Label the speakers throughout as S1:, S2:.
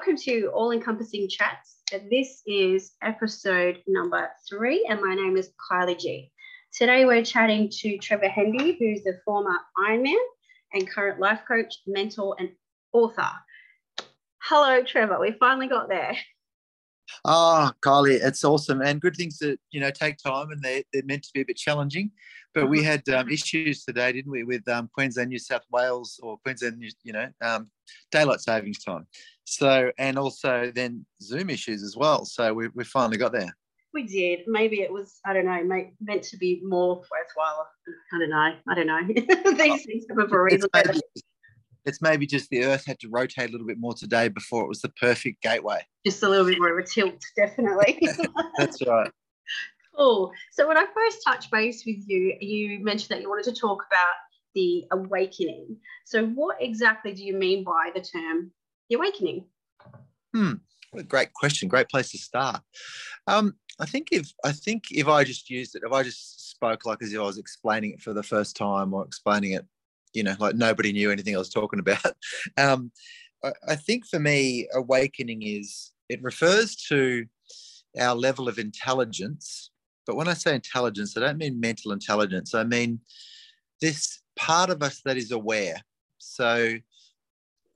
S1: Welcome to All Encompassing Chats. This is episode number three, and my name is Kylie G. Today, we're chatting to Trevor Hendy, who's the former Ironman and current life coach, mentor, and author. Hello, Trevor. We finally got there.
S2: Oh, Kylie, it's awesome. And good things that, you know, take time and they, they're meant to be a bit challenging. But we had um, issues today, didn't we, with um, Queensland, New South Wales, or Queensland, you know, um, daylight savings time. So, and also then Zoom issues as well. So we, we finally got there.
S1: We did. Maybe it was, I don't know, meant to be more worthwhile. I don't know. I don't know. These things come for a reason.
S2: It's maybe, it's maybe just the Earth had to rotate a little bit more today before it was the perfect gateway.
S1: Just a little bit more of a tilt, definitely.
S2: That's right.
S1: Cool. So when I first touched base with you, you mentioned that you wanted to talk about the awakening. So what exactly do you mean by the term the awakening?
S2: Hmm. What a great question. Great place to start. Um, I think if I think if I just used it, if I just spoke like as if I was explaining it for the first time or explaining it you know, like nobody knew anything I was talking about. Um, I, I think for me, awakening is it refers to our level of intelligence. But when I say intelligence, I don't mean mental intelligence. I mean this part of us that is aware. So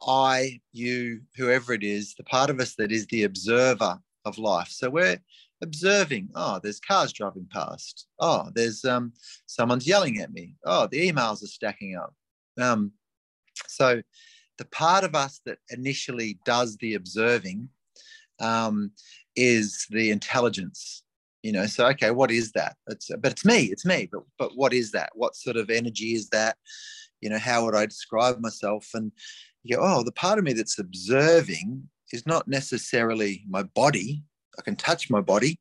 S2: I, you, whoever it is, the part of us that is the observer of life. So we're observing. Oh, there's cars driving past. Oh, there's um, someone's yelling at me. Oh, the emails are stacking up. Um, so the part of us that initially does the observing um, is the intelligence. You know, so okay, what is that? It's but it's me, it's me. But but what is that? What sort of energy is that? You know, how would I describe myself? And you go, oh, the part of me that's observing is not necessarily my body. I can touch my body.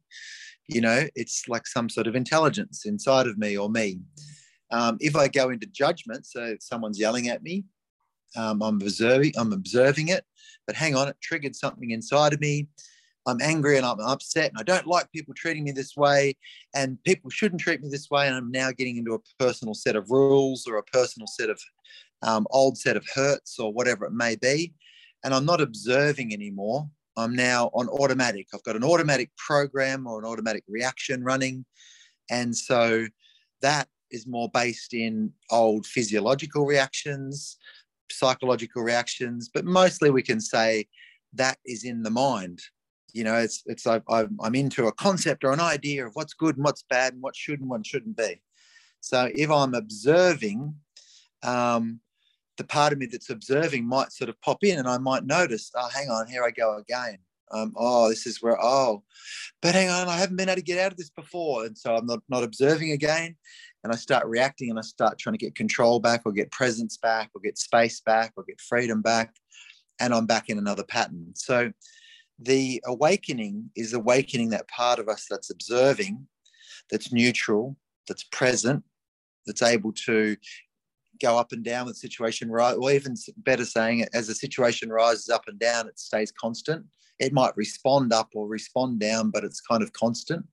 S2: You know, it's like some sort of intelligence inside of me or me. Um, if I go into judgment, so if someone's yelling at me, um, I'm observing, I'm observing it, but hang on, it triggered something inside of me. I'm angry and I'm upset and I don't like people treating me this way and people shouldn't treat me this way. And I'm now getting into a personal set of rules or a personal set of um, old set of hurts or whatever it may be. And I'm not observing anymore. I'm now on automatic. I've got an automatic program or an automatic reaction running. And so that is more based in old physiological reactions, psychological reactions, but mostly we can say that is in the mind. You know, it's it's I, I'm into a concept or an idea of what's good and what's bad and what should and what shouldn't be. So if I'm observing, um, the part of me that's observing might sort of pop in, and I might notice, oh, hang on, here I go again. Um, oh, this is where, oh, but hang on, I haven't been able to get out of this before. And so I'm not, not observing again and I start reacting and I start trying to get control back or get presence back or get space back or get freedom back. And I'm back in another pattern. So the awakening is awakening that part of us that's observing, that's neutral, that's present, that's able to go up and down with situation right? Or even better saying it as the situation rises up and down it stays constant. It might respond up or respond down but it's kind of constant.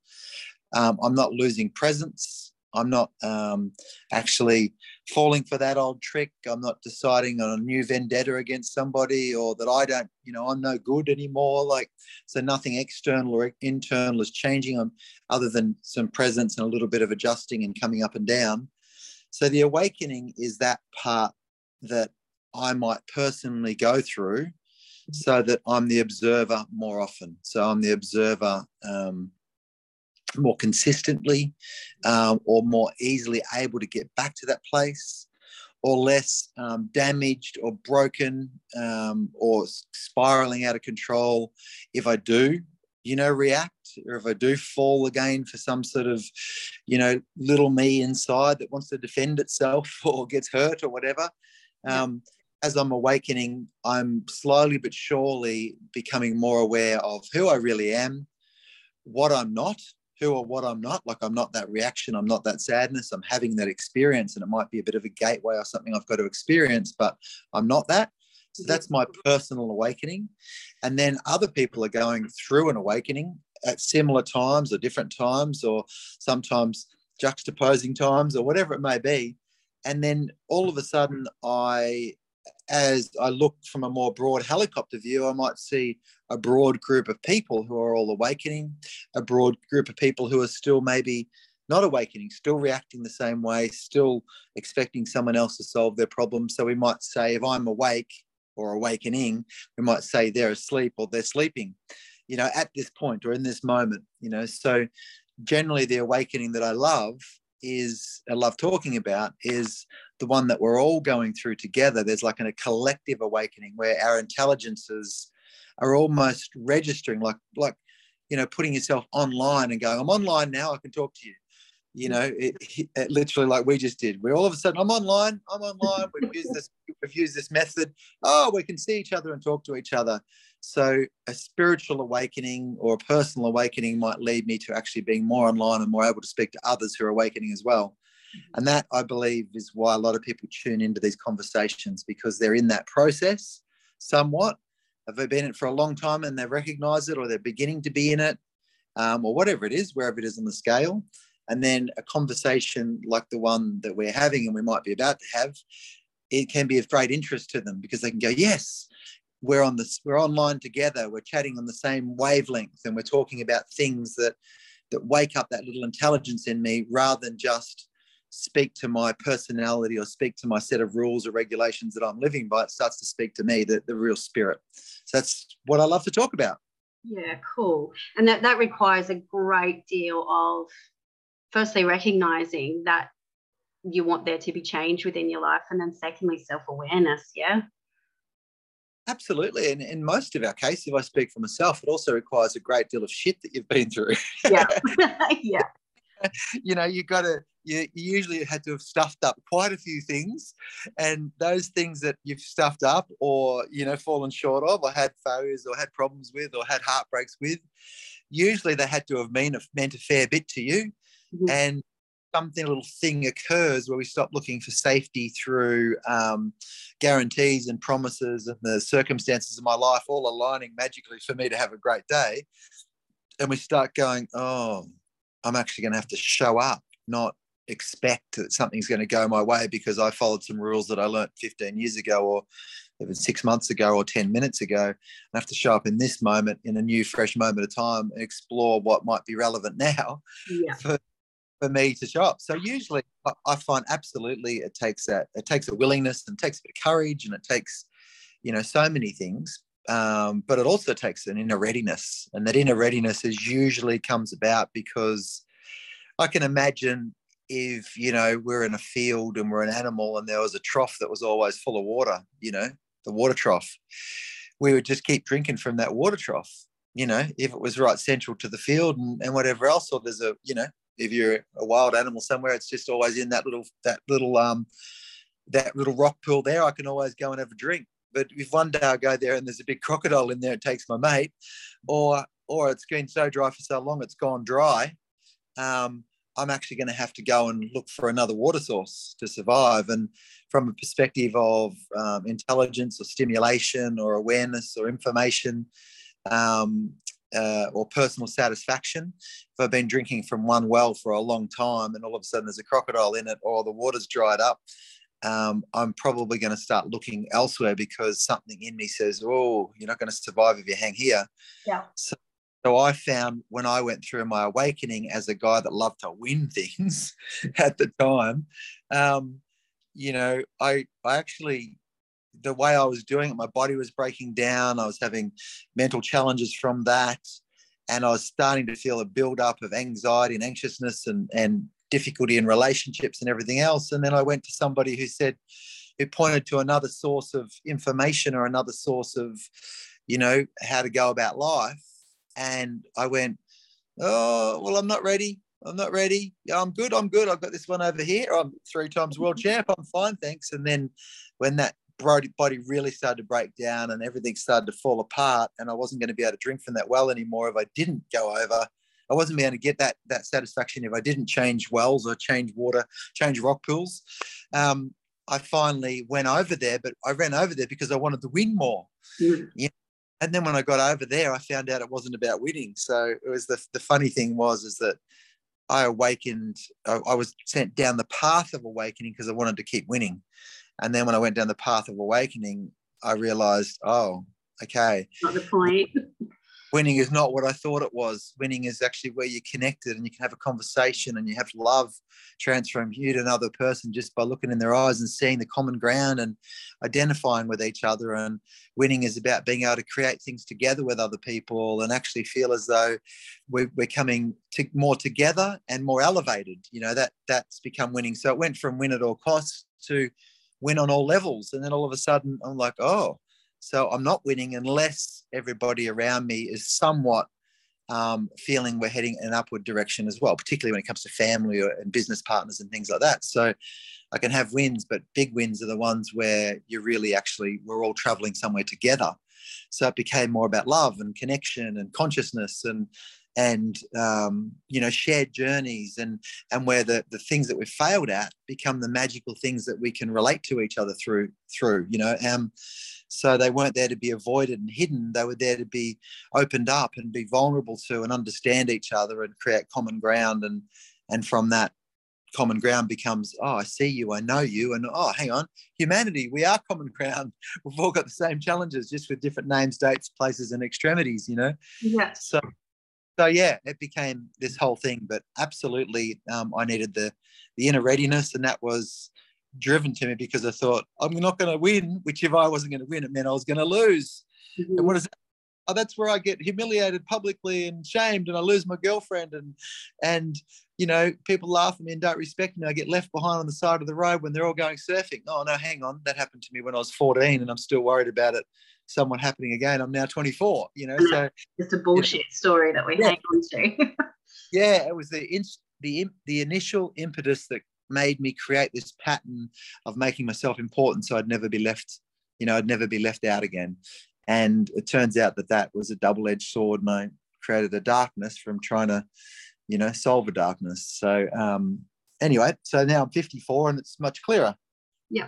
S2: Um, i'm not losing presence I'm not um, actually falling for that old trick. I'm not deciding on a new vendetta against somebody or that I don't, you know, I'm no good anymore. Like, so nothing external or internal is changing I'm, other than some presence and a little bit of adjusting and coming up and down. So the awakening is that part that I might personally go through so that I'm the observer more often. So I'm the observer um, more consistently um, or more easily able to get back to that place or less um, damaged or broken um, or spiraling out of control if I do, you know, react or if I do fall again for some sort of, you know, little me inside that wants to defend itself or gets hurt or whatever. Um, as I'm awakening, I'm slowly but surely becoming more aware of who I really am, what I'm not, who or what I'm not. Like I'm not that reaction, I'm not that sadness. I'm having that experience, and it might be a bit of a gateway or something I've got to experience, but I'm not that. So that's my personal awakening. And then other people are going through an awakening at similar times or different times or sometimes juxtaposing times or whatever it may be. And then all of a sudden, I as I look from a more broad helicopter view, I might see a broad group of people who are all awakening, a broad group of people who are still maybe not awakening, still reacting the same way, still expecting someone else to solve their problem. So we might say, if I'm awake or awakening, we might say they're asleep or they're sleeping, you know, at this point or in this moment, you know. So generally, the awakening that I love is, I love talking about is the one that we're all going through together. There's like a collective awakening where our intelligences are almost registering, like like you know, putting yourself online and going, I'm online now, I can talk to you. You know, it, it, literally like we just did. We all of a sudden, I'm online, I'm online. We've used this, we've used this method. Oh, we can see each other and talk to each other. So a spiritual awakening or a personal awakening might lead me to actually being more online and more able to speak to others who are awakening as well. Mm-hmm. And that I believe is why a lot of people tune into these conversations because they're in that process somewhat. Have they been in it for a long time and they recognize it or they're beginning to be in it um, or whatever it is, wherever it is on the scale. And then a conversation like the one that we're having and we might be about to have, it can be of great interest to them because they can go, yes, we're on this, we're online together, we're chatting on the same wavelength and we're talking about things that that wake up that little intelligence in me rather than just speak to my personality or speak to my set of rules or regulations that I'm living by, it starts to speak to me, the, the real spirit. So that's what I love to talk about.
S1: Yeah, cool. And that, that requires a great deal of firstly recognizing that you want there to be change within your life, and then secondly, self awareness. Yeah.
S2: Absolutely. And in most of our case, if I speak for myself, it also requires a great deal of shit that you've been through.
S1: yeah. yeah.
S2: you know, you got to, you, you usually had to have stuffed up quite a few things. And those things that you've stuffed up or, you know, fallen short of or had failures or had problems with or had heartbreaks with, usually they had to have mean, meant a fair bit to you. Mm-hmm. And something, a little thing occurs where we stop looking for safety through um, guarantees and promises and the circumstances of my life all aligning magically for me to have a great day. And we start going, oh, I'm actually going to have to show up, not expect that something's going to go my way because I followed some rules that I learned 15 years ago or even six months ago or 10 minutes ago. I have to show up in this moment, in a new, fresh moment of time, and explore what might be relevant now
S1: yeah.
S2: for, for me to show up. So usually I find absolutely it takes that, it takes a willingness and takes a bit of courage and it takes, you know, so many things. Um, but it also takes an inner readiness, and that inner readiness is usually comes about because I can imagine if you know we're in a field and we're an animal and there was a trough that was always full of water, you know, the water trough, we would just keep drinking from that water trough. You know, if it was right central to the field and, and whatever else, or there's a, you know, if you're a wild animal somewhere, it's just always in that little that little um that little rock pool there. I can always go and have a drink. But if one day I go there and there's a big crocodile in there, it takes my mate, or or it's been so dry for so long it's gone dry, um, I'm actually going to have to go and look for another water source to survive. And from a perspective of um, intelligence or stimulation or awareness or information um, uh, or personal satisfaction, I've been drinking from one well for a long time and all of a sudden there's a crocodile in it or the water's dried up, um, I'm probably going to start looking elsewhere because something in me says, "Oh, you're not going to survive if you hang here."
S1: Yeah.
S2: So, so I found when I went through my awakening as a guy that loved to win things at the time, um, you know, I I actually the way I was doing it, my body was breaking down. I was having mental challenges from that, and I was starting to feel a build up of anxiety and anxiousness and and difficulty in relationships and everything else. And then I went to somebody who said, who pointed to another source of information or another source of, you know, how to go about life. And I went, oh, well, I'm not ready. I'm not ready. Yeah, I'm good. I'm good. I've got this one over here. I'm three times world mm-hmm. champ. I'm fine, thanks. And then when that body really started to break down and everything started to fall apart, and I wasn't going to be able to drink from that well anymore if I didn't go over I wasn't able to get that that satisfaction if I didn't change wells or change water, change rock pools. Um, I finally went over there, but I ran over there because I wanted to win more. Mm. Yeah. And then when I got over there, I found out it wasn't about winning. So it was the, the funny thing was is that I awakened. I, I was sent down the path of awakening because I wanted to keep winning. And then when I went down the path of awakening, I realized, oh, okay.
S1: Not the point.
S2: winning is not what I thought it was. Winning is actually where you're connected and you can have a conversation and you have love transfer from you to another person just by looking in their eyes and seeing the common ground and identifying with each other. And winning is about being able to create things together with other people and actually feel as though we're, we're coming to more together and more elevated. You know, that that's become winning. So it went from win at all costs to win on all levels. And then all of a sudden I'm like, oh, so I'm not winning unless everybody around me is somewhat um, feeling we're heading in an upward direction as well, particularly when it comes to family or, and business partners and things like that. So I can have wins, but big wins are the ones where you're really actually we're all traveling somewhere together. So it became more about love and connection and consciousness and and um, you know shared journeys and and where the the things that we've failed at become the magical things that we can relate to each other through through you know um so they weren't there to be avoided and hidden. They were there to be opened up and be vulnerable to and understand each other and create common ground. And and from that common ground becomes, oh, I see you, I know you, and oh, hang on, humanity, we are common ground. We've all got the same challenges, just with different names, dates, places, and extremities, you know?
S1: Yes.
S2: So so yeah, it became this whole thing. But absolutely, um, I needed the the inner readiness, and that was driven to me because I thought I'm not going to win. Which if I wasn't going to win, it meant I was going to lose. Mm-hmm. And what is that? Oh, that's where I get humiliated publicly and shamed, and I lose my girlfriend, and and you know people laugh at me and don't respect me. I get left behind on the side of the road when they're all going surfing. Oh no, hang on, that happened to me when I was 14, and I'm still worried about it somewhat happening again. I'm now 24. You know, so
S1: it's a bullshit you know, story that we yeah. hang on to.
S2: yeah, it was the in, the the initial impetus that made me create this pattern of making myself important so I'd never be left, you know, I'd never be left out again. And it turns out that that was a double edged sword and I created a darkness from trying to, you know, solve a darkness. So, um, anyway, so now I'm 54 and it's much clearer.
S1: Yeah.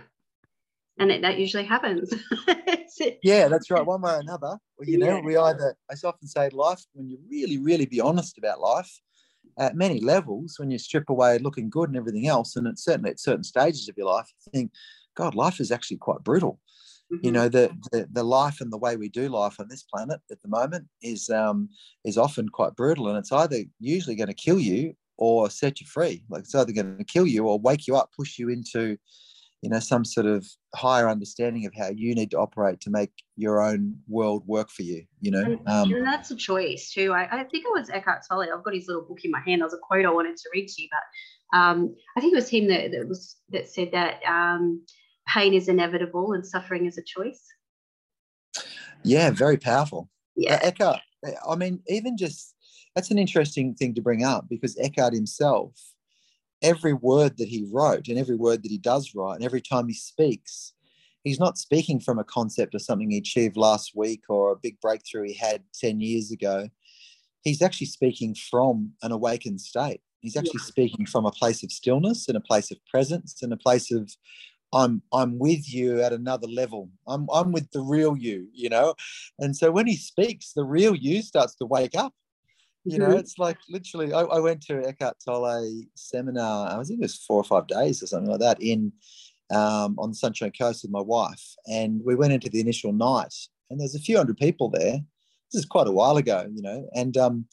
S1: And it, that usually happens.
S2: yeah, that's right. One way or another. Well, you know, yeah. we either, I often say, life, when you really, really be honest about life, at many levels, when you strip away looking good and everything else, and it's certainly at certain stages of your life, you think, God, life is actually quite brutal. Mm-hmm. You know, the, the, the life and the way we do life on this planet at the moment is um, is often quite brutal, and it's either usually going to kill you or set you free. Like it's either going to kill you or wake you up, push you into you know some sort of higher understanding of how you need to operate to make your own world work for you you know
S1: and, um, and that's a choice too. I, I, think it was eckhart tolle i've got his little book in my hand there's a quote i wanted to read to you but um, i think it was him that, that was that said that um, pain is inevitable and suffering is a choice.
S2: Yeah very powerful.
S1: Yeah.
S2: Uh, eckhart i mean even just that's an interesting thing to bring up because eckhart himself every word that he wrote and every word that he does write and every time he speaks, he's not speaking from a concept of something he achieved last week or a big breakthrough he had 10 years ago. He's actually speaking from an awakened state. He's actually yeah. speaking from a place of stillness and a place of presence and a place of I'm I'm with you at another level. I'm I'm with the real you, you know. And so when he speaks, the real you starts to wake up you know, it's like literally. I, I, went to Eckhart Tolle seminar. I think it was four or five days or something like that in um, on the Sunshine Coast with my wife, and we went into the initial night, and there's a few hundred people there. This is quite a while ago, you know, and um,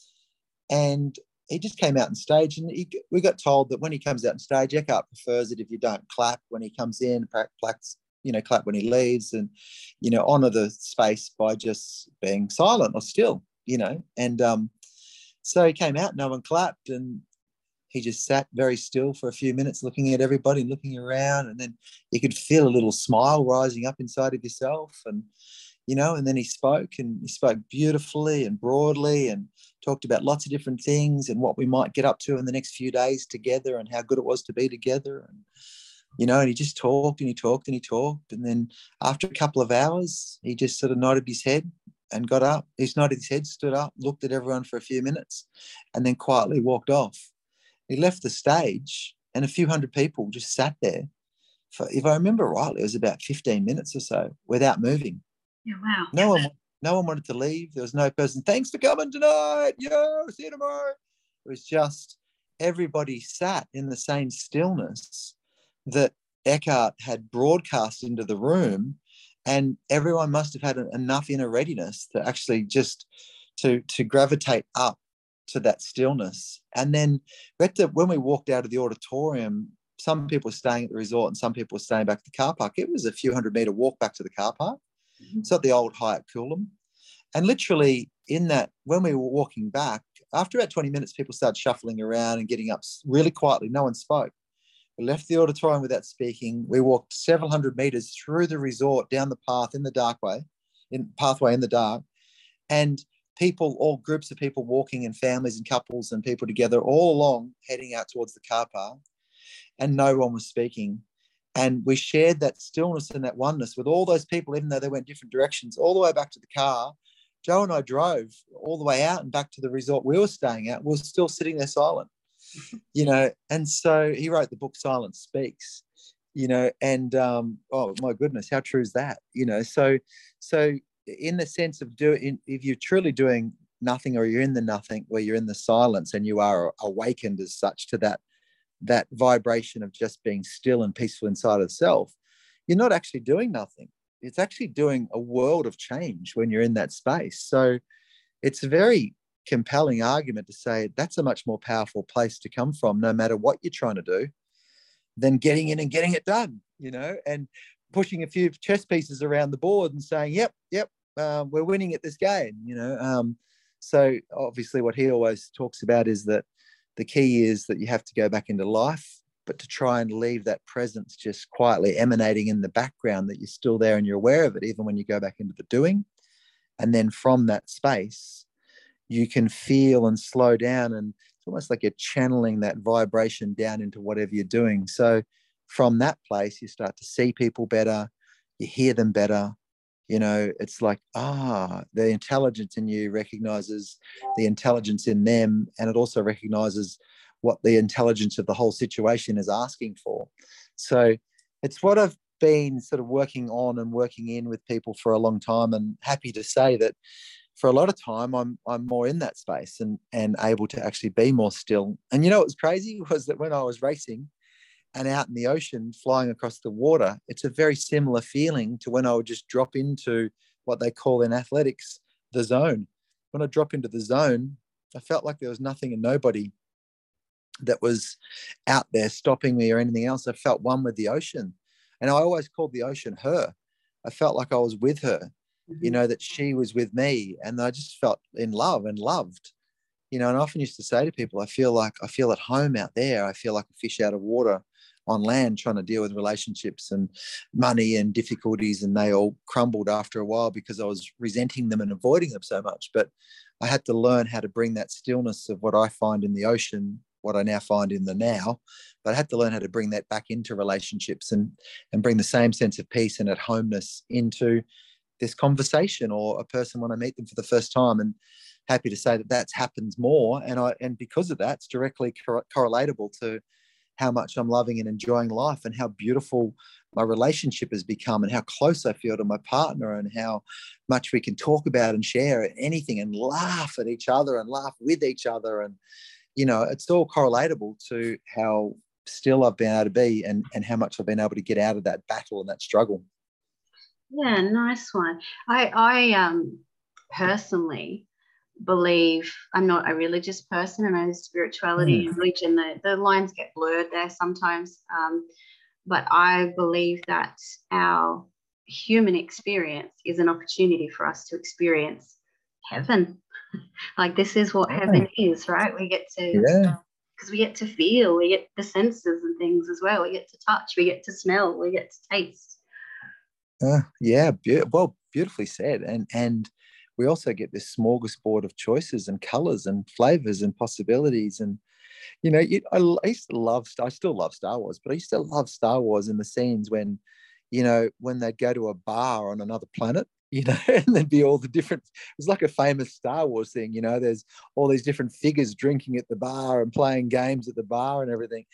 S2: and he just came out on stage, and he, we got told that when he comes out on stage, Eckhart prefers it if you don't clap when he comes in, claps, you know, clap when he leaves, and you know, honor the space by just being silent or still, you know, and um, so he came out, no one clapped, and he just sat very still for a few minutes, looking at everybody, looking around, and then you could feel a little smile rising up inside of yourself, and you know, and then he spoke, and he spoke beautifully and broadly, and talked about lots of different things and what we might get up to in the next few days together, and how good it was to be together, and you know, and he just talked and he talked and he talked, and then after a couple of hours, he just sort of nodded his head and got up. He nodded his head, stood up, looked at everyone for a few minutes, and then quietly walked off. He left the stage, and a few hundred people just sat there for, if I remember rightly, it was about 15 minutes or so without moving.
S1: Yeah, wow.
S2: No one, no one wanted to leave. There was no person, thanks for coming tonight. Yeah, see you tomorrow. It was just everybody sat in the same stillness that Eckhart had broadcast into the room, and everyone must have had enough inner readiness to actually just to to gravitate up to that stillness. And then we when we walked out of the auditorium, some people were staying at the resort and some people were staying back at the car park. It was a few hundred meter walk back to the car park. Mm-hmm. So at the old Hyatt Coolum. And literally in that, when we were walking back, after about 20 minutes, people started shuffling around and getting up really quietly. No one spoke. Left the auditorium without speaking. We walked several hundred meters through the resort, down the path in the dark way, in pathway in the dark. And people, all groups of people walking in families and couples and people together all along, heading out towards the car park. And no one was speaking. And we shared that stillness and that oneness with all those people, even though they went different directions, all the way back to the car. Joe and I drove all the way out and back to the resort we were staying at. We are still sitting there silent, you know. And so he wrote the book Silence Speaks, you know. And um, oh my goodness, how true is that, you know? So, so in the sense of doing, if you're truly doing nothing or you're in the nothing, where you're in the silence and you are awakened as such to that that vibration of just being still and peaceful inside of self, you're not actually doing nothing. It's actually doing a world of change when you're in that space. So it's very compelling argument to say that's a much more powerful place to come from, no matter what you're trying to do, than getting in and getting it done, you know, and pushing a few chess pieces around the board and saying, yep, yep, uh, we're winning at this game, you know. Um, so obviously, what he always talks about is that the key is that you have to go back into life, but to try and leave that presence just quietly emanating in the background that you're still there and you're aware of it, even when you go back into the doing. And then from that space, you can feel and slow down, and it's almost like you're channeling that vibration down into whatever you're doing. So from that place, you start to see people better, you hear them better, you know it's like ah the intelligence in you recognizes the intelligence in them and it also recognizes what the intelligence of the whole situation is asking for so it's what i've been sort of working on and working in with people for a long time and happy to say that for a lot of time i'm i'm more in that space and and able to actually be more still and you know what was crazy was that when i was racing and out in the ocean flying across the water, it's a very similar feeling to when I would just drop into what they call in athletics the zone. When I drop into the zone, I felt like there was nothing and nobody that was out there stopping me or anything else. I felt one with the ocean. And I always called the ocean her. I felt like I was with her. You mm-hmm. know, that she was with me. And I just felt in love and loved, you know. And I often used to say to people, I feel like I feel at home out there. I feel like a fish out of water on land trying to deal with relationships and money and difficulties and they all crumbled after a while because I was resenting them and avoiding them so much but I had to learn how to bring that stillness of what I find in the ocean what I now find in the now but I had to learn how to bring that back into relationships and and bring the same sense of peace and at homeness into this conversation or a person when I meet them for the first time and happy to say that that's happens more and I and because of that it's directly cor- correlatable to how much I'm loving and enjoying life and how beautiful my relationship has become and how close I feel to my partner and how much we can talk about and share anything and laugh at each other and laugh with each other. And, you know, it's all correlatable to how still I've been able to be and, and how much I've been able to get out of that battle and that struggle.
S1: Yeah, nice one. I, I um, personally believe I'm not a religious person. And I know spirituality mm. and religion, the, the lines get blurred there sometimes. Um, but I believe that our human experience is an opportunity for us to experience heaven. like this is what heaven is, right? We get to
S2: yeah
S1: because we get to feel, we get the senses and things as well. We get to touch, we get to smell, we get to taste.
S2: Uh, yeah, be- well, beautifully said. And and we also get this smorgasbord of choices and colors and flavors and possibilities. And, you know, I, I used to love, I still love Star Wars, but I used to love Star Wars in the scenes when, you know, when they'd go to a bar on another planet you know, and there'd be all the different. It was like a famous Star Wars thing, you know. There's all these different figures drinking at the bar and playing games at the bar and everything.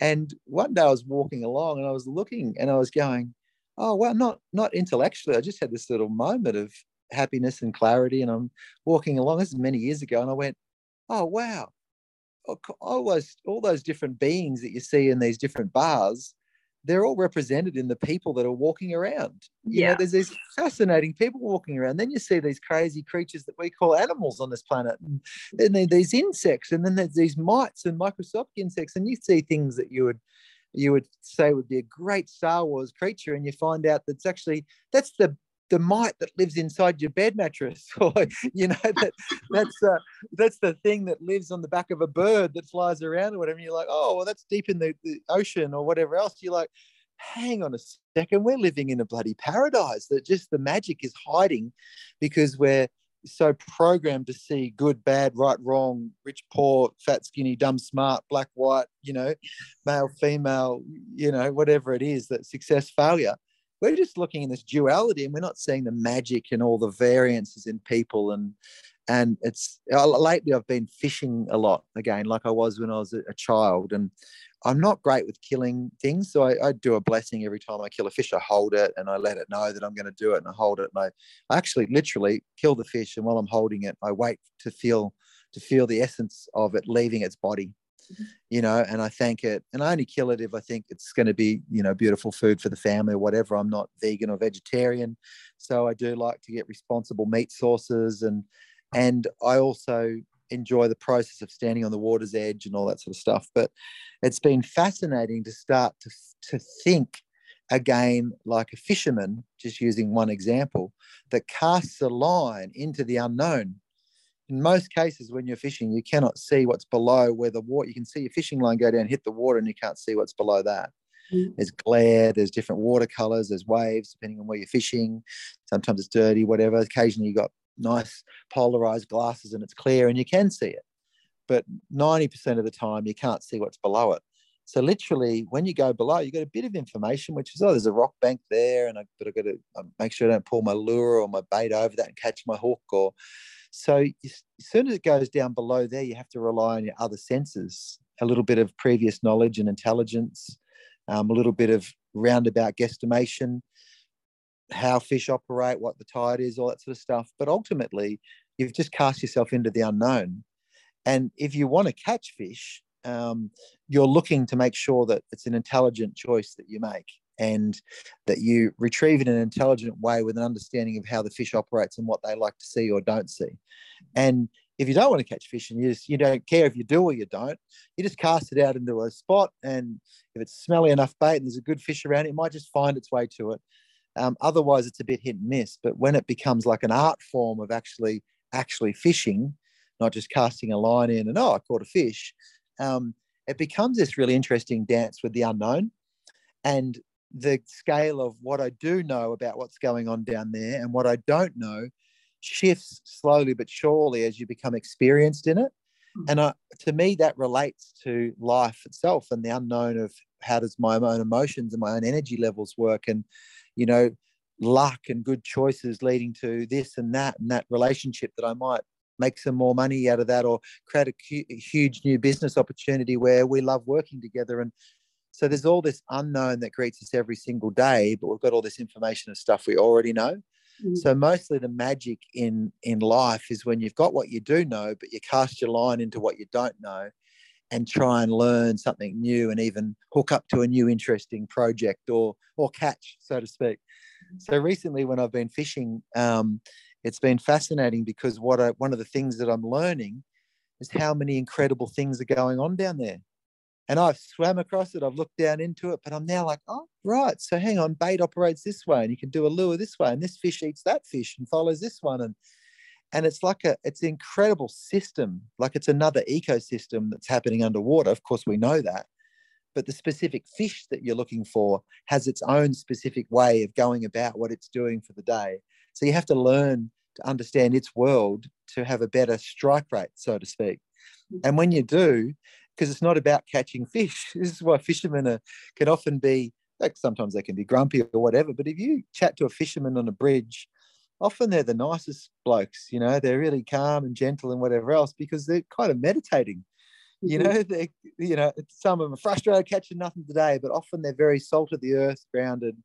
S2: And one day I was walking along and I was looking and I was going, "Oh well, not not intellectually. I just had this little moment of happiness and clarity. And I'm walking along, this is many years ago, and I went, oh, wow. Oh, all those, all those different beings that you see in these different bars, they're all represented in the people that are walking around. You
S1: Yeah.
S2: know, there's these fascinating people walking around. Then you see these crazy creatures that we call animals on this planet, and then there- these insects, and then there's these mites and microscopic insects, and you see things that you would you would say would be a great Star Wars creature, and you find out that's actually that's the the mite that lives inside your bed mattress, or you know that that's uh, that's the thing that lives on the back of a bird that flies around or whatever. You're like, oh, well, that's deep in the, the ocean or whatever else. You're like, hang on a second, we're living in a bloody paradise that just the magic is hiding because we're so programmed to see good, bad, right, wrong, rich, poor, fat, skinny, dumb, smart, black, white, you know, male, female, you know, whatever it is that success, failure. We're just looking in this duality and we're not seeing the magic and all the variances in people and and it's uh, lately I've been fishing a lot again, like I was when I was a, a child, and I'm not great with killing things. So I, I, do a blessing every time I kill a fish. I hold it and I let it know that I'm going to do it, and I hold it, and I, I actually literally kill the fish, and while I'm holding it, I wait to feel to feel the essence of it leaving its body. Mm-hmm. You know, and I thank it, and I only kill it if I think it's going to be, you know, beautiful food for the family or whatever. I'm not vegan or vegetarian, so I do like to get responsible meat sources and and I also enjoy the process of standing on the water's edge and all that sort of stuff. But it's been fascinating to start to, to think again like a fisherman, just using one example, that casts a line into the unknown. In most cases, when you're fishing, you cannot see what's below where the water, you can see your fishing line go down, hit the water, and you can't see what's below that. Mm. There's glare, there's different watercolors, there's waves, depending on where you're fishing. Sometimes it's dirty, whatever. Occasionally, you've got nice polarized glasses and it's clear and you can see it. But 90% of the time, you can't see what's below it. So literally, when you go below, you get a bit of information, which is oh, there's a rock bank there, and I, but I've got to make sure I don't pull my lure or my bait over that and catch my hook. Or so you, as soon as it goes down below there, you have to rely on your other senses, a little bit of previous knowledge and intelligence, um, a little bit of roundabout guesstimation, how fish operate, what the tide is, all that sort of stuff. But ultimately, you've just cast yourself into the unknown. And if you want to catch fish, um, you're looking to make sure that it's an intelligent choice that you make and that you retrieve it in an intelligent way with an understanding of how the fish operates and what they like to see or don't see. And if you don't want to catch fish and you just you don't care if you do or you don't, you just cast it out into a spot and if it's smelly enough bait and there's a good fish around it might just find its way to it. Um, otherwise, it's a bit hit and miss. But when it becomes like an art form of actually actually fishing, not just casting a line in and oh, I caught a fish, um, it becomes this really interesting dance with the unknown, and the scale of what I do know about what's going on down there and what I don't know shifts slowly but surely as you become experienced in it. And I, to me, that relates to life itself and the unknown of how does my own emotions and my own energy levels work and you know luck and good choices leading to this and that and that relationship that i might make some more money out of that or create a, a huge new business opportunity where we love working together and so there's all this unknown that greets us every single day but we've got all this information and stuff we already know mm-hmm. so mostly the magic in in life is when you've got what you do know but you cast your line into what you don't know and try and learn something new and even hook up to a new interesting project or or catch so to speak. So recently when i've been fishing um, it's been fascinating because what I, one of the things that i'm learning is how many incredible things are going on down there. And i've swam across it i've looked down into it but i'm now like oh right so hang on bait operates this way and you can do a lure this way and this fish eats that fish and follows this one and and it's like a it's an incredible system like it's another ecosystem that's happening underwater. Of course we know that. But the specific fish that you're looking for has its own specific way of going about what it's doing for the day. So you have to learn to understand its world to have a better strike rate so to speak. Mm-hmm. And when you do because it's not about catching fish this is why fishermen are, can often be like sometimes they can be grumpy or whatever but if you chat to a fisherman on a bridge often they're the nicest blokes, you know, they're really calm and gentle and whatever else because they're kind of meditating. Mm-hmm. You know, they you know, some of them are frustrated catching nothing today, but often they're very salt of the earth, grounded,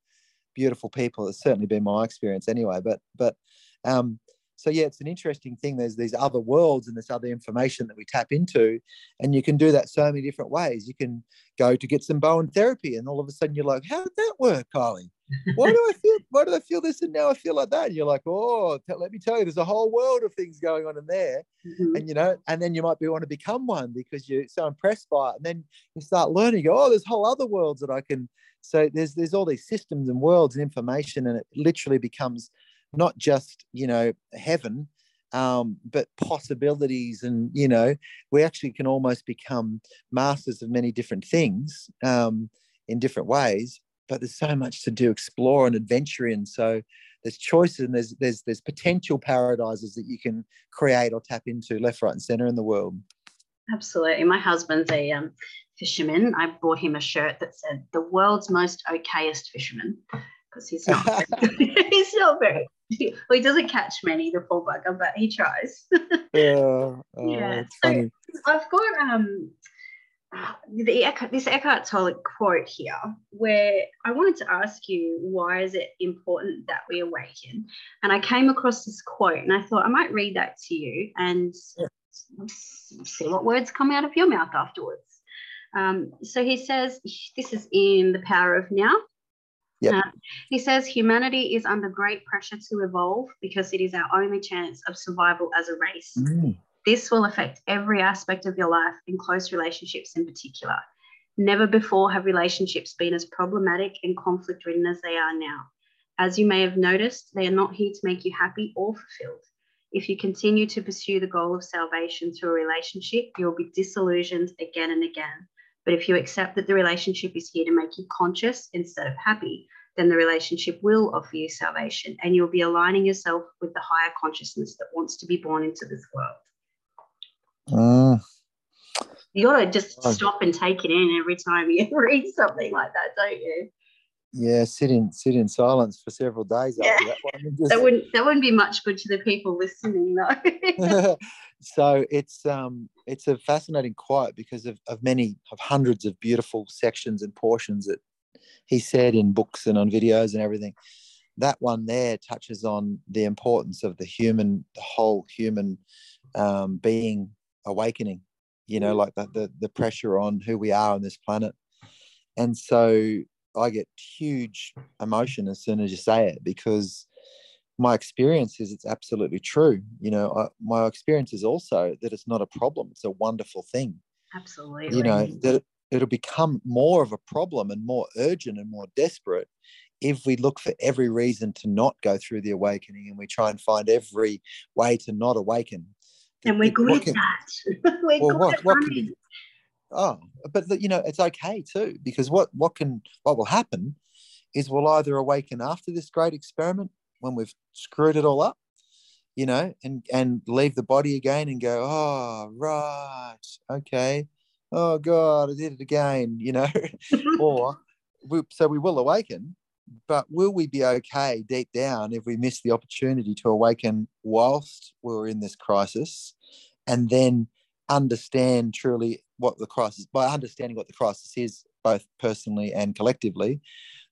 S2: beautiful people. It's certainly been my experience anyway. But but um so yeah, it's an interesting thing. There's these other worlds and this other information that we tap into, and you can do that so many different ways. You can go to get some Bowen therapy, and all of a sudden you're like, "How did that work, Kylie? Why do I feel? Why do I feel this, and now I feel like that?" And you're like, "Oh, t- let me tell you, there's a whole world of things going on in there."
S1: Mhm.
S2: and you know, and then you might be want to become one because you're so impressed by it, and then you start learning. You go, oh, there's whole other worlds that I can. So there's there's all these systems and worlds and information, and it literally becomes not just you know heaven, um, but possibilities, and you know, we actually can almost become masters of many different things um, in different ways. But there's so much to do, explore and adventure in. So there's choices and there's there's there's potential paradises that you can create or tap into left, right, and center in the world.
S1: Absolutely. My husband's a um, fisherman. I bought him a shirt that said "the world's most okayest fisherman" because he's not. he's not very. Well, he doesn't catch many, the poor bugger, but he tries.
S2: yeah. oh,
S1: Yeah,
S2: it's
S1: so-
S2: funny.
S1: I've got um the Eckhart, this Eckhart Tolle quote here, where I wanted to ask you why is it important that we awaken? And I came across this quote, and I thought I might read that to you and
S2: Yeah.
S1: see what words come out of your mouth afterwards. Um, so he says, this is in The Power of Now.
S2: Yep.
S1: Uh, he says, humanity is under great pressure to evolve because it is our only chance of survival as a race.
S2: Mm.
S1: This will affect every aspect of your life and close relationships in particular. Never before have relationships been as problematic and conflict ridden as they are now. As you may have noticed, they are not here to make you happy or fulfilled. If you continue to pursue the goal of salvation through a relationship, you'll be disillusioned again and again. But if you accept that the relationship is here to make you conscious instead of happy, then the relationship will offer you salvation and you'll be aligning yourself with the higher consciousness that wants to be born into this world.
S2: Mm.
S1: You gotta just
S2: Oh.
S1: stop and take it in every time you read something like that, don't you?
S2: Yeah, sit in sit in silence for several days after that one. just-
S1: That wouldn't that wouldn't be much good to the people listening though.
S2: so it's um it's a fascinating quote because of, of many of hundreds of beautiful sections and portions that he said in books and on videos and everything that one there touches on the importance of the human the whole human um, being awakening you know
S1: Mm.
S2: like the, the the pressure on who we are on this planet and so i get huge emotion as soon as you say it because my experience is it's absolutely true. You know, I, my experience is also that it's not a problem; it's a wonderful thing.
S1: Absolutely.
S2: You know, that it, it'll become more of a problem and more urgent and more desperate if we look for every reason to not go through the awakening and we try and find every way to not awaken.
S1: And we're good at
S2: can-
S1: that. we're
S2: well,
S1: good
S2: what-
S1: at
S2: what can be- oh but the- you know it's okay too because what what can what will happen is we'll either awaken after this great experiment when we've screwed it all up you know and and leave the body again and go oh right okay. Oh god i did it again you know? Or we, so we will awaken but will we be okay deep down if we miss the opportunity to awaken whilst we're in this crisis and then understand truly what the crisis by understanding what the crisis is both personally and collectively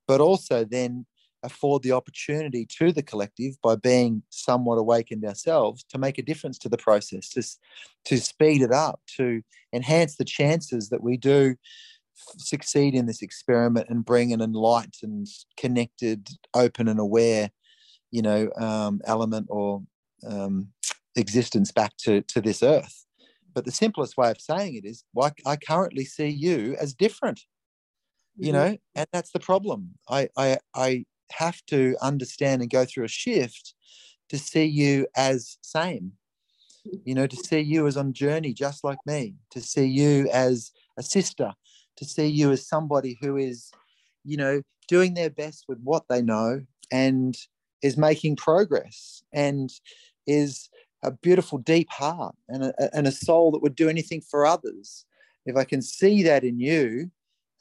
S2: but also then afford the opportunity to the collective by being somewhat awakened ourselves to make a difference to the process to, to speed it up to enhance the chances that we do succeed in this experiment and bring an enlightened connected open and aware you know um, element or um, existence back to to this earth but the simplest way of saying it is like i currently see you as different you
S1: Mhm.
S2: know and that's the problem i i i have to understand and go through a shift to see you as same you know to see you as on journey just like me to see you as a sister to see you as somebody who is you know doing their best with what they know and is making progress and is a beautiful deep heart and a, and a soul that would do anything for others. If i can see that in you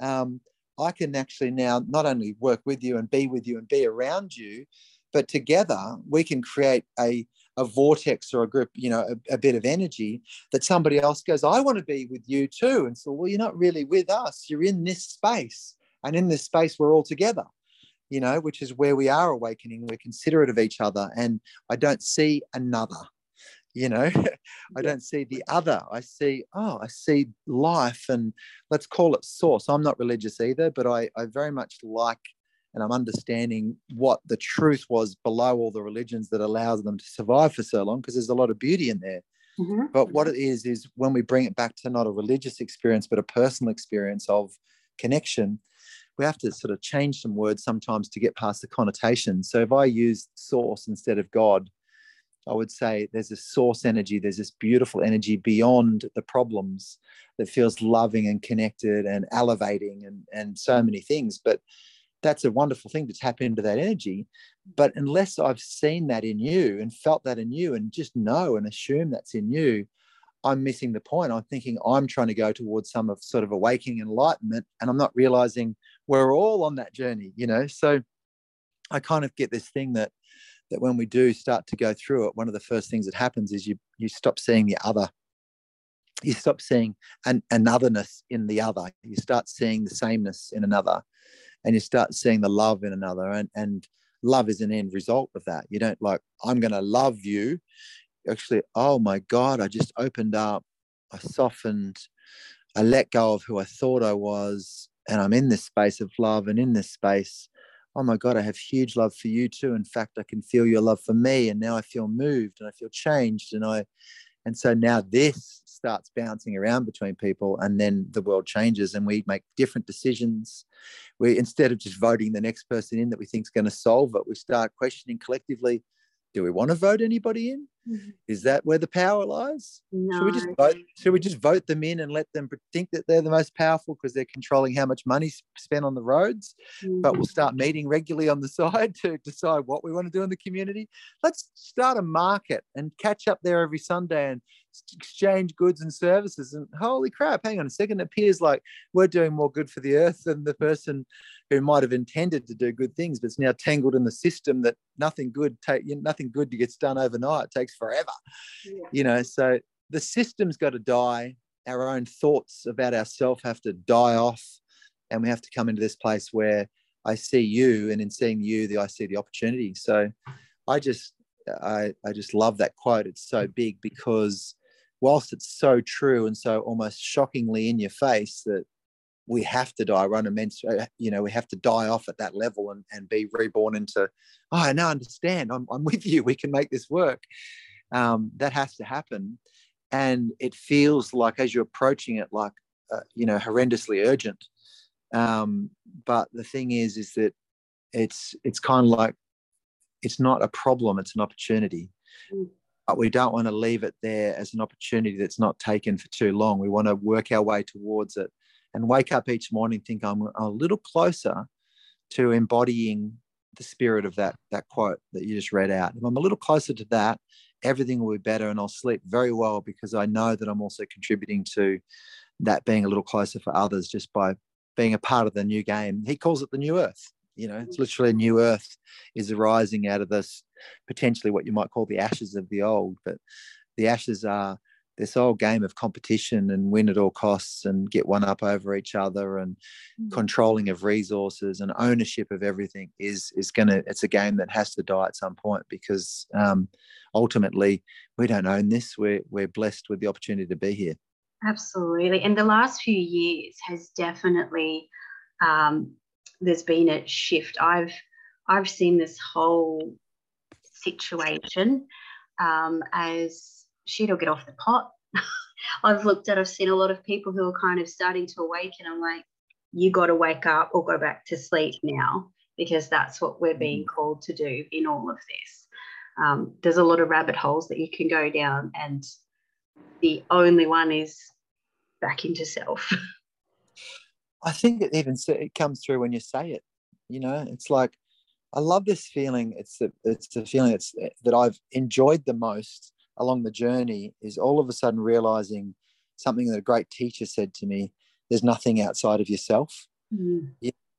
S2: um, I can actually now not only work with you and be with you and be around you, but together we can create a, a vortex or a group, you know, a, a bit of energy that somebody else goes, I want to be with you too. And so, well, you're not really with us. You're in this space. And in this space, we're all together. you know, which is where we are awakening. We're considerate of each other. And I don't see another, you know, I don't see the other. I see, oh, I see life and let's call it source. I'm not religious either, but I, I very much like and I'm understanding what the truth was below all the religions that allows them to survive for so long because there's a lot of beauty in there. Mm-hmm. But what it is, is when we bring it back to not a religious experience, but a personal experience of connection, we have to sort of change some words sometimes to get past the connotation. So if I use source instead of God, I would say there's a source energy, there's this beautiful energy beyond the problems that feels loving and connected and elevating and, and so many things. But that's a wonderful thing to tap into that energy. But unless I've seen that in you and felt that in you and just know and assume that's in you, I'm missing the point. I'm thinking I'm trying to go towards some of sort of awakening enlightenment, and I'm not realizing we're all on that journey, you know. So I kind of get this thing that that when we do start to go through it, one of the first things that happens is you you stop seeing the other. You stop seeing an anotherness in the other. You start seeing the sameness in another, and you start seeing the love in another. And and love is an end result of that. You don't like I'm going to love you actually, oh my God, I just opened up, I softened, I let go of who I thought I was, and I'm in this space of love and in this space. Oh my God, I have huge love for you too. In fact, I can feel your love for me. And now I feel moved and I feel changed. And I, and so now this starts bouncing around between people and then the world changes and we make different decisions. We, instead of just voting the next person in that we think is going to solve it, we start questioning collectively, do we want to vote anybody in? Mm-hmm. Is that where the power lies? No. Should we just vote? Should we just vote them in and let them think that they're the most powerful because they're controlling how much money spent on the roads? Mm-hmm. But we'll mm-hmm. start meeting regularly on the side to decide what we want to do in the community. Let's start a market and catch up there every Sunday and exchange goods and services. And holy crap, hang on a second, it appears like we're doing more good for the earth than the person who might have intended to do good things, but it's now tangled in the system that nothing good take nothing good gets done overnight. It takes forever. Yeah. You know, so the system's got to die. Our own thoughts about ourselves have to die off. And we have to come into this place where I see you, and in seeing you, the I see the opportunity. So I just I, I just love that quote. It's so big because whilst it's so true and so almost shockingly in your face that we have to die run immense uh, you know we have to die off at that level and, and be reborn into oh i now understand. I'm, I'm with you. We can make this work. Um, that has to happen. And it feels like as you're approaching it like uh, you know horrendously urgent. Um, but the thing is is that it's it's kind of like it's not a problem it's an opportunity. Mm. But we don't want to leave it there as an opportunity that's not taken for too long. We want to work our way towards it and wake up each morning think I'm a little closer to embodying the spirit of that that quote that you just read out. If I'm a little closer to that, everything will be better and I'll sleep very well because I know that I'm also contributing to that being a little closer for others just by being a part of the new game. He calls it the new earth. You know, it's literally a new earth is arising out of this potentially what you might call the ashes of the old. But the ashes are this whole game of competition and win at all costs and get one up over each other and mm. controlling of resources and ownership of everything is is going to it's a game that has to die at some point because um, ultimately we don't own this we're we're blessed with the opportunity to be here
S1: absolutely and the last few years has definitely um, there's been a shift. I've I've seen this whole situation um, as shit will get off the pot. I've looked at, I've seen a lot of people who are kind of starting to awaken. I'm like, you got to wake up or go back to sleep now because that's what we're being mm-hmm. called to do in all of this. Um, there's a lot of rabbit holes that you can go down, and the only one is back into self.
S2: I think it even it comes through when you say it. You know, it's like I love this feeling. It's the it's the feeling it's that I've enjoyed the most along the journey is all of a sudden realizing something that a great teacher said to me. There's nothing outside of yourself. Mm.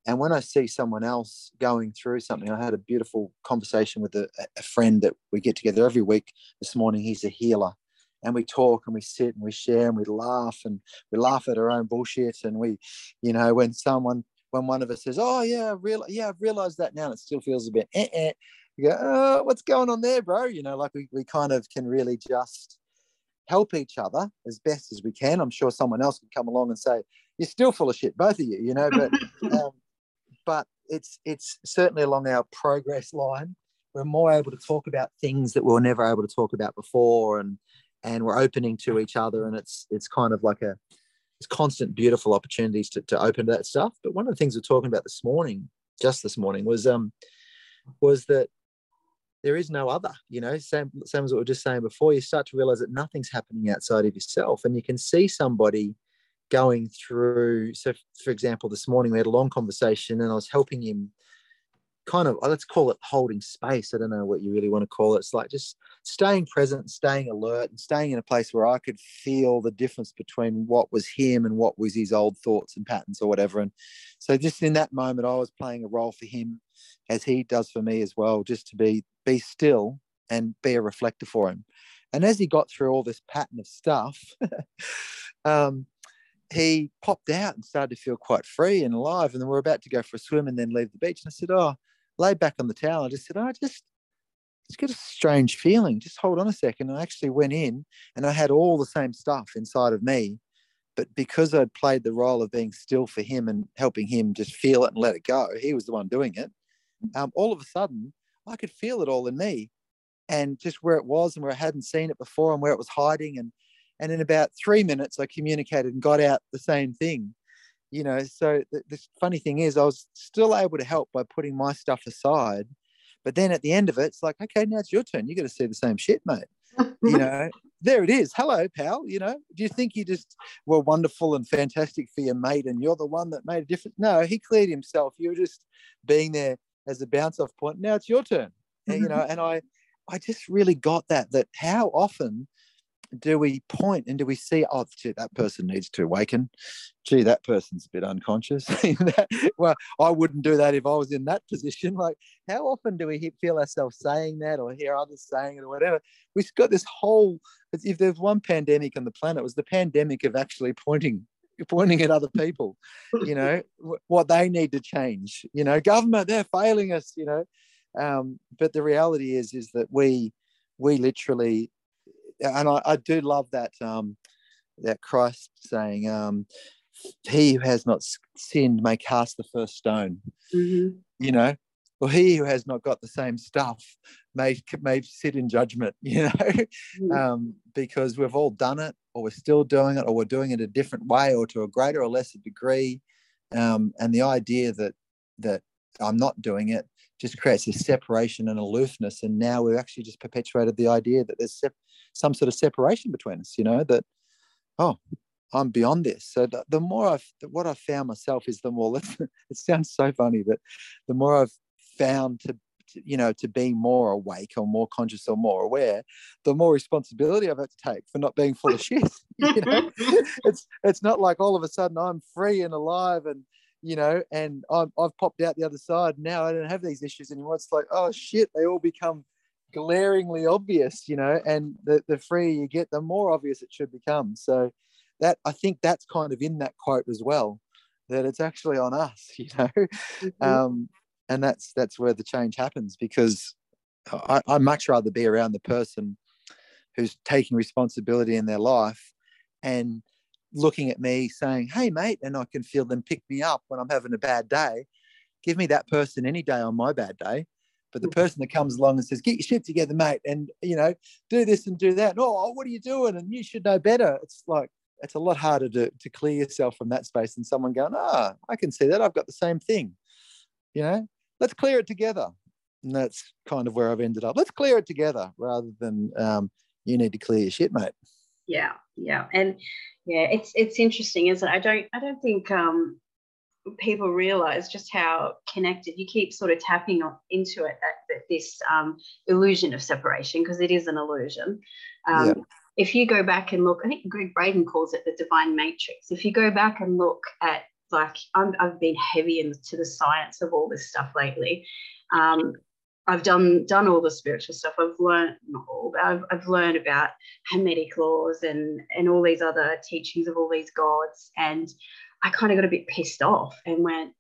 S2: And when I see someone else going through something, I had a beautiful conversation with a, a friend that we get together every week. This morning, he's a healer, and we talk and we sit and we share and we laugh and we laugh at our own bullshit and we you know when someone when one of us says, "Oh yeah, real yeah, I've realized that now," and it still feels a bit. Eh, eh. You go, oh, "What's going on there, bro?" You know, like we we kind of can really just help each other as best as we can. I'm sure someone else could come along and say, "You're still full of shit, both of you," you know, but. um, but it's it's certainly along our progress line. We're more able to talk about things that we were never able to talk about before, and and we're opening to each other, and it's it's kind of like a it's constant beautiful opportunities to, to open to that stuff. But one of the things we're talking about this morning, just this morning, was um was that there is no other you know same, same as what we are just saying before you start to realize that nothing's happening outside of yourself and you can see somebody going through so for example this morning we had a long conversation and i was helping him kind of let's call it holding space i don't know what you really want to call it it's like just staying present staying alert and staying in a place where i could feel the difference between what was him and what was his old thoughts and patterns or whatever and so just in that moment i was playing a role for him as he does for me as well just to be be still and be a reflector for him and as he got through all this pattern of stuff um, he popped out and started to feel quite free and alive. And then we are about to go for a swim and then leave the beach. And I said, Oh, lay back on the towel. I just said, oh, I just, just got a strange feeling. Just hold on a second. And I actually went in and I had all the same stuff inside of me. But because I'd played the role of being still for him and helping him just feel it and let it go, he was the one doing it. Um, all of a sudden, I could feel it all in me and just where it was and where I hadn't seen it before and where it was hiding and and in about three minutes, I communicated and got out the same thing. You know, so the, the funny thing is, I was still able to help by putting my stuff aside. But then at the end of it, it's like, okay, now it's your turn. You got to see the same shit, mate. you know, there it is. Hello, pal. You know, do you think you just were wonderful and fantastic for your mate and you're the one that made a difference? No, he cleared himself. You were just being there as a bounce off point. Now it's your turn. And, you know, and I, I just really got that, that how often do we point and do we see oh gee, that person needs to awaken. Gee that person's a bit unconscious. Well i wouldn't do that if i was in that position. Like how often do we feel ourselves saying that or hear others saying it or whatever? We've got this whole if there's one pandemic on the planet it was the pandemic of actually pointing pointing at other people you know what they need to change. You know government they're failing us you know. Um, but the reality is is that we we literally and I, I do love that um, that Christ saying, um, "He who has not sinned may cast the first stone." Mm-hmm. You know, well, he who has not got the same stuff may may sit in judgment. You know, mm-hmm. um, because we've all done it, or we're still doing it, or we're doing it a different way, or to a greater or lesser degree. Um, and the idea that that I'm not doing it just creates this separation and aloofness. And now we've actually just perpetuated the idea that there's sep- some sort of separation between us, you know, that, oh, I'm beyond this. So the, the more I've, what I've found myself is the more, it sounds so funny, but the more I've found to, to, you know, to be more awake or more conscious or more aware, the more responsibility I've had to take for not being full of shit. You know, it's it's not like all of a sudden I'm free and alive and you know, and I'm, I've popped out the other side. Now I don't have these issues anymore. It's like, oh shit, they all become glaringly obvious, you know, and the, the freer you get, the more obvious it should become. So that I think that's kind of in that quote as well, that it's actually on us, you know. Mm-hmm. Um, and that's that's where the change happens because I, I much rather be around the person who's taking responsibility in their life and looking at me saying, Hey, mate, and I can feel them pick me up when I'm having a bad day. Give me that person any day on my bad day. But the mm. person that comes along and says, Get your shit together, mate, and you know, do this and do that. And, oh, what are you doing? And you should know better. It's like it's a lot harder to, to clear yourself from that space than someone going, Ah, I can see that. I've got the same thing. You know, let's clear it together. And that's kind of where I've ended up. Let's clear it together rather than um, you need to clear your shit, mate.
S1: Yeah, yeah. And yeah it's it's interesting isn't it i don't i don't think um people realize just how connected you keep sort of tapping into it that, that this um, illusion of separation because it is an illusion um, yeah. if you go back and look i think Gregg Braden calls it the divine matrix if you go back and look at like i have been heavy into the science of all this stuff lately um, I've done done all the spiritual stuff. I've learned not all, but I've, I've learned about Hermetic laws and and all these other teachings of all these gods. And I kind of got a bit pissed off and went,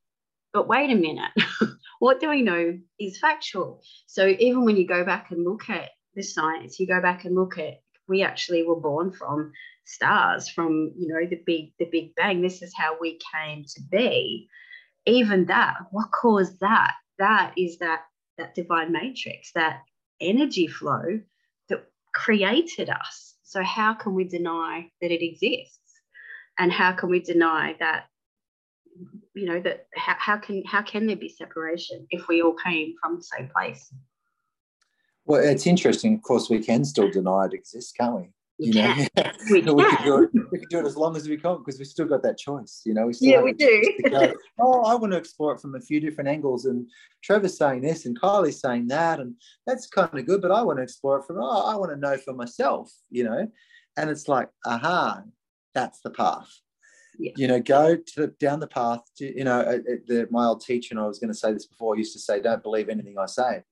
S1: but wait a minute, what do we know is factual? So even when you go back and look at the science, you go back and look at we actually were born from stars, from you know the big the Big Bang. This is how we came to be. Even that, what caused that? That is that that divine matrix, that energy flow that created us. So how can we deny that it exists? And how can we deny that you know that how, how can how can there be separation if we all came from the same place
S2: well it's interesting of course we can still deny it exists can't we
S1: you know? we,
S2: we, can do it, we can do it as long as we can because we've still got that choice you know? We
S1: yeah we do.
S2: oh i want to explore it from a few different angles and trevor's saying this and kylie's saying that and that's kind of good but i want to explore it from oh i want to know for myself you know? And it's like aha that's the path.
S1: Yeah.
S2: you know go to down the path to, you know uh, uh, the, my old teacher and i was going to say this before used to say don't believe anything i say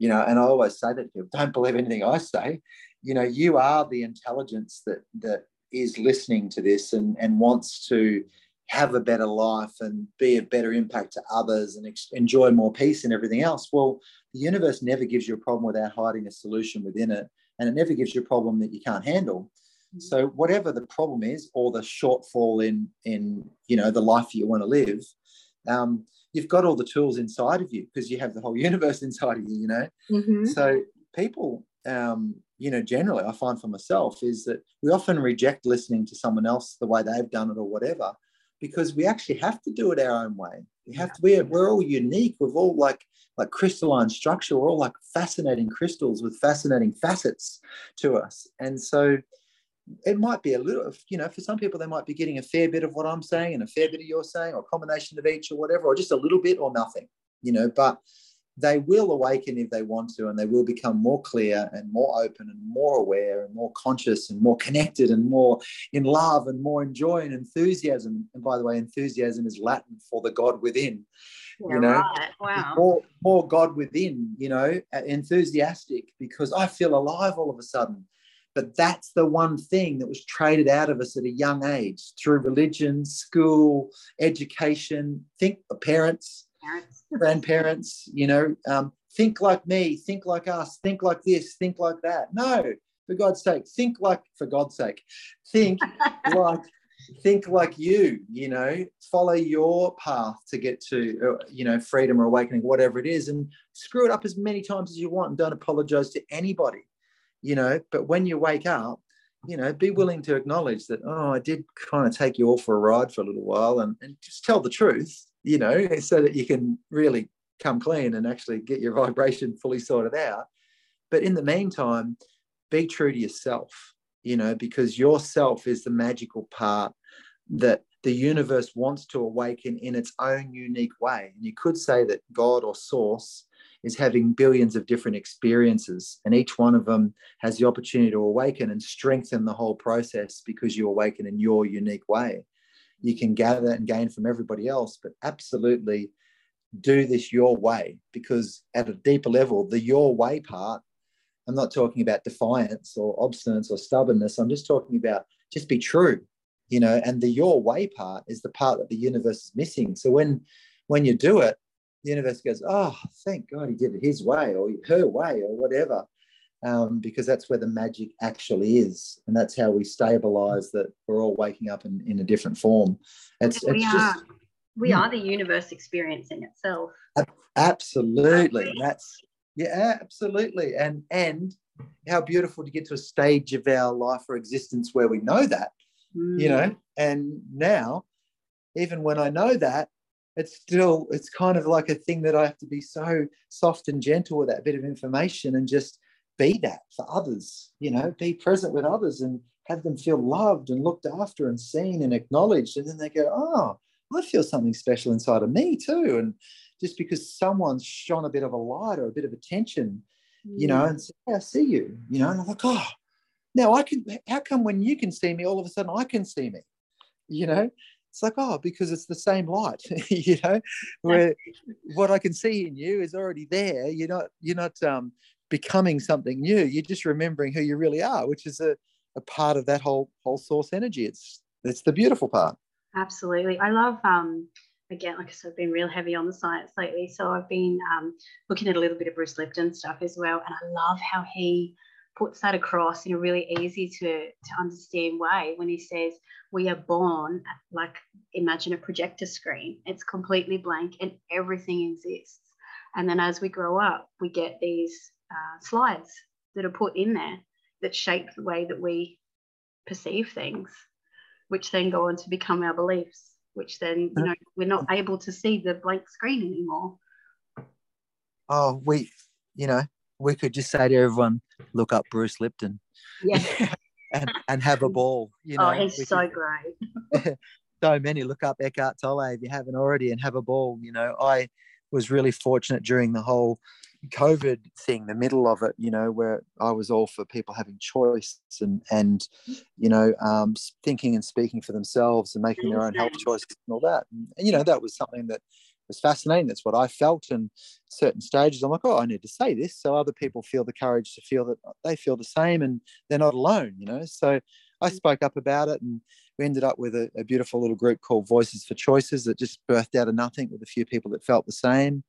S2: you know? And i always say that to people don't believe anything i say you know you are the intelligence that that is listening to this and and wants to have a better life and be a better impact to others and ex- enjoy more peace and everything else well the universe never gives you a problem without hiding a solution within it and it never gives you a problem that you can't handle Mm-hmm. So whatever the problem is, or the shortfall in in you know the life you want to live, um, you've got all the tools inside of you because you have the whole universe inside of you. You know,
S1: mm-hmm.
S2: so people, um, you know, generally, I find for myself is that we often reject listening to someone else the way they've done it or whatever, because we actually have to do it our own way. We have to. We're we're all unique. We've all like like crystalline structure. We're all like fascinating crystals with fascinating facets to us, and so it might be a little, you know, for some people, they might be getting a fair bit of what I'm saying and a fair bit of you're saying, or a combination of each, or whatever, or just a little bit or nothing, you know, but they will awaken if they want to, and they will become more clear and more open and more aware and more conscious and more connected and more in love and more in joy and enthusiasm. And by the way, enthusiasm is Latin for the God within.
S1: Yeah, you know, right. wow.
S2: more, more God within, you know, enthusiastic because I feel alive all of a sudden but that's the one thing that was traded out of us at a young age through religion, school, education. Think parents,
S1: parents.
S2: grandparents, you know, um, think like me, think like us, think like this, think like that. No, for God's sake, think like, for God's sake, think like think like you you know follow your path to get to uh, you know freedom or awakening whatever it is and screw it up as many times as you want and don't apologize to anybody you know but when you wake up you know be willing to acknowledge that oh i did kind of take you all for a ride for a little while and, and just tell the truth you know so that you can really come clean and actually get your vibration fully sorted out but in the meantime be true to yourself you know because yourself is the magical part that the universe wants to awaken in its own unique way and you could say that god or source is having billions of different experiences, and each one of them has the opportunity to awaken and strengthen the whole process because you awaken in your unique way. You can gather and gain from everybody else, but absolutely do this your way because at a deeper level, the your way part, I'm not talking about defiance or obstinance or stubbornness. I'm just talking about just be true, you know, and the your way part is the part that the universe is missing. So when when you do it, the universe goes, oh, thank God he did it his way or her way or whatever, um, because that's where the magic actually is. And that's how we stabilize that we're all waking up in, in a different form. It's,
S1: we
S2: it's
S1: are,
S2: just.
S1: We are the universe experiencing itself.
S2: Absolutely. That's, yeah, absolutely. And, and, how beautiful to get to a stage of our life or existence where we know that, mm. you know, and now, even when I know that, it's still it's kind of like a thing that I have to be so soft and gentle with that bit of information and just be that for others, you know, be present with others and have them feel loved and looked after and seen and acknowledged. And then they go, oh, I feel something special inside of me too. And just because someone's shone a bit of a light or a bit of attention, you know, mm. and say, hey, I see you, you know, and I'm like, oh, now I can, how come when you can see me, all of a sudden I can see me, you know? It's like, oh, because it's the same light, you know, where what I can see in you is already there. You're not, you're not um, becoming something new. You're just remembering who you really are, which is a, a part of that whole whole source energy. It's it's the beautiful part.
S1: Absolutely. I love um again, like I said, I've been real heavy on the science lately. So I've been um, looking at a little bit of Bruce Lipton stuff as well. And I love how he puts that across in a really easy to, to understand way when he says, We are born like imagine a projector screen, it's completely blank and everything exists. And then as we grow up, we get these uh, slides that are put in there that shape the way that we perceive things, which then go on to become our beliefs which then you know we're not able to see the blank screen anymore.
S2: Oh, we, you know, we could just say to everyone, look up Bruce Lipton.
S1: Yeah.
S2: and, and have a ball. You oh,
S1: know, oh, he's so could, great.
S2: so many. Look up Eckhart Tolle if you haven't already and have a ball. You know, I was really fortunate during the whole COVID thing, the middle of it, you know, where I was all for people having choice and and you know um, thinking and speaking for themselves and making their own health choices and all that. And, and, you know, that was something that was fascinating. That's what I felt. And certain stages, I'm like, oh, I need to say this, so other people feel the courage to feel that they feel the same and they're not alone. You know, so I spoke up about it and we ended up with a, a beautiful little group called Voices for Choices that just birthed out of nothing with a few people that felt the same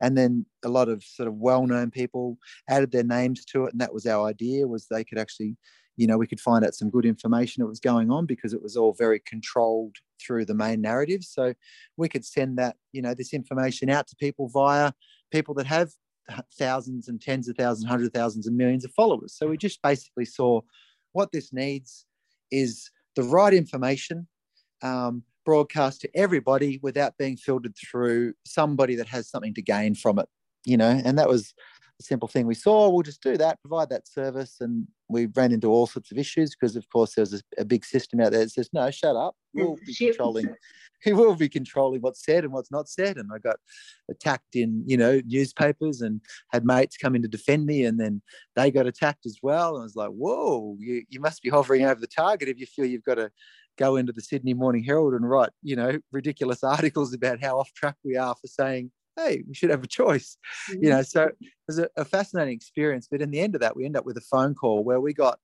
S2: and then a lot of sort of well-known people added their names to it and that was our idea was they could actually you know we could find out some good information that was going on because it was all very controlled through the main narrative. So we could send that you know this information out to people via people that have thousands and tens of thousands hundreds of thousands and millions of followers. So we just basically saw what this needs is the right information um, broadcast to everybody without being filtered through somebody that has something to gain from it you know? And that was a simple thing. We saw we'll just do that provide that service and we ran into all sorts of issues because of course there's a, a big system out there that says no shut up. Mm, we'll be controlling he will be controlling what's said and what's not said. And i got attacked in you know newspapers and had mates come in to defend me and then they got attacked as well. And i was like whoa you, you must be hovering over the target if you feel you've got to go into the Sydney Morning Herald and write, you know, ridiculous articles about how off track we are for saying, hey, we should have a choice. Mm-hmm. You know, so it was a, a, fascinating experience. But in the end of that, we end up with a phone call where we got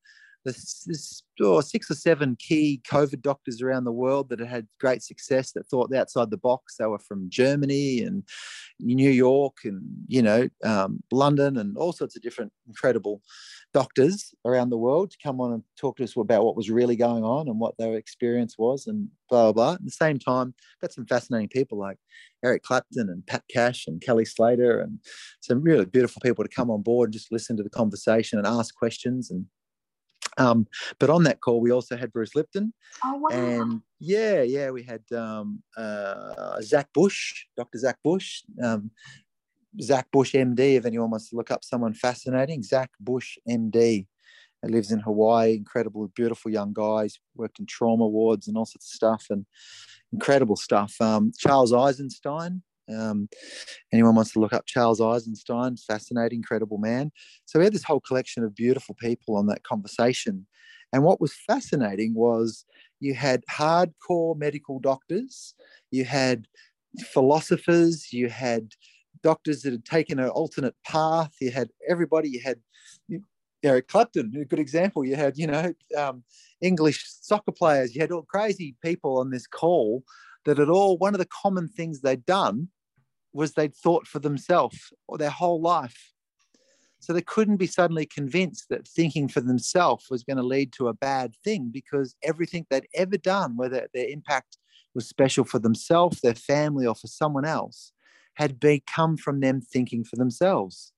S2: the oh, six or seven key COVID doctors around the world that had great success that thought outside the box. They were from Germany and New York and you know um, London and all sorts of different incredible doctors around the world to come on and talk to us about what was really going on and what their experience was and blah blah. blah. At the same time, got some fascinating people like Eric Clapton and Pat Cash and Kelly Slater and some really beautiful people to come on board and just listen to the conversation and ask questions and um, but on that call, we also had Bruce Lipton.
S1: Oh, wow.
S2: And yeah, yeah, we had um, uh, Zach Bush, Dr. Zach Bush, um, Zach Bush MD, if anyone wants to look up someone fascinating. Zach Bush MD. He lives in Hawaii, incredible, beautiful young guys, worked in trauma wards and all sorts of stuff and incredible stuff. Um, Charles Eisenstein, um, anyone wants to look up Charles Eisenstein, fascinating, incredible man. So we had this whole collection of beautiful people on that conversation. And what was fascinating was you had hardcore medical doctors, you had philosophers, you had doctors that had taken an alternate path, you had everybody, you had Eric Clapton, a good example. You had, you know, um, English soccer players, you had all crazy people on this call that had all, one of the common things they'd done was they'd thought for themselves or their whole life. So they couldn't be suddenly convinced that thinking for themselves was going to lead to a bad thing because everything they'd ever done, whether their impact was special for themselves, their family, or for someone else, had become from them thinking for themselves.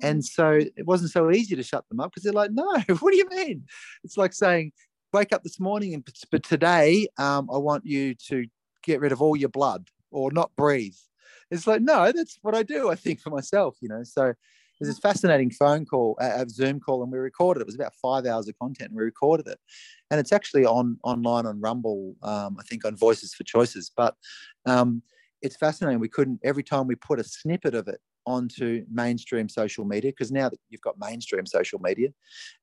S2: And so it wasn't so easy to shut them up because they're like, no, what do you mean? It's like saying, wake up this morning and but today um, I want you to get rid of all your blood or not breathe it's like no that's what i do i think for myself you know? So there's this fascinating phone call a zoom call and we recorded it. it was about five hours of content and we recorded it. And it's actually on online on rumble um, i think on voices for choices. But um, it's fascinating we couldn't every time we put a snippet of it onto mainstream social media because now that you've got mainstream social media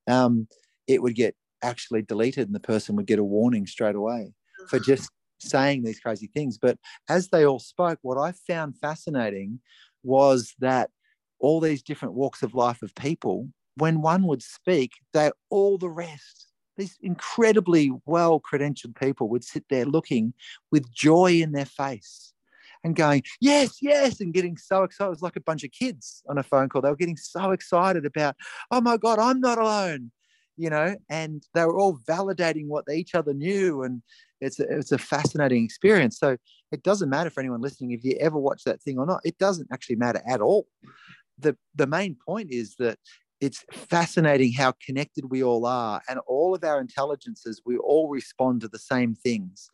S2: um, it would get actually deleted and the person would get a warning straight away for just saying these crazy things. But as they all spoke, what I found fascinating was that all these different walks of life of people, when one would speak, they all the rest, these incredibly well credentialed people would sit there looking with joy in their face. and going, yes, yes, and getting so excited. It was like a bunch of kids on a phone call. They were getting so excited about, oh my God, I'm not alone, you know, and they were all validating what each other knew. And it's a, it's a fascinating experience. So it doesn't matter for anyone listening if you ever watch that thing or not. It doesn't actually matter at all. The, the main point is that it's fascinating how connected we all are and all of our intelligences we all respond to the same things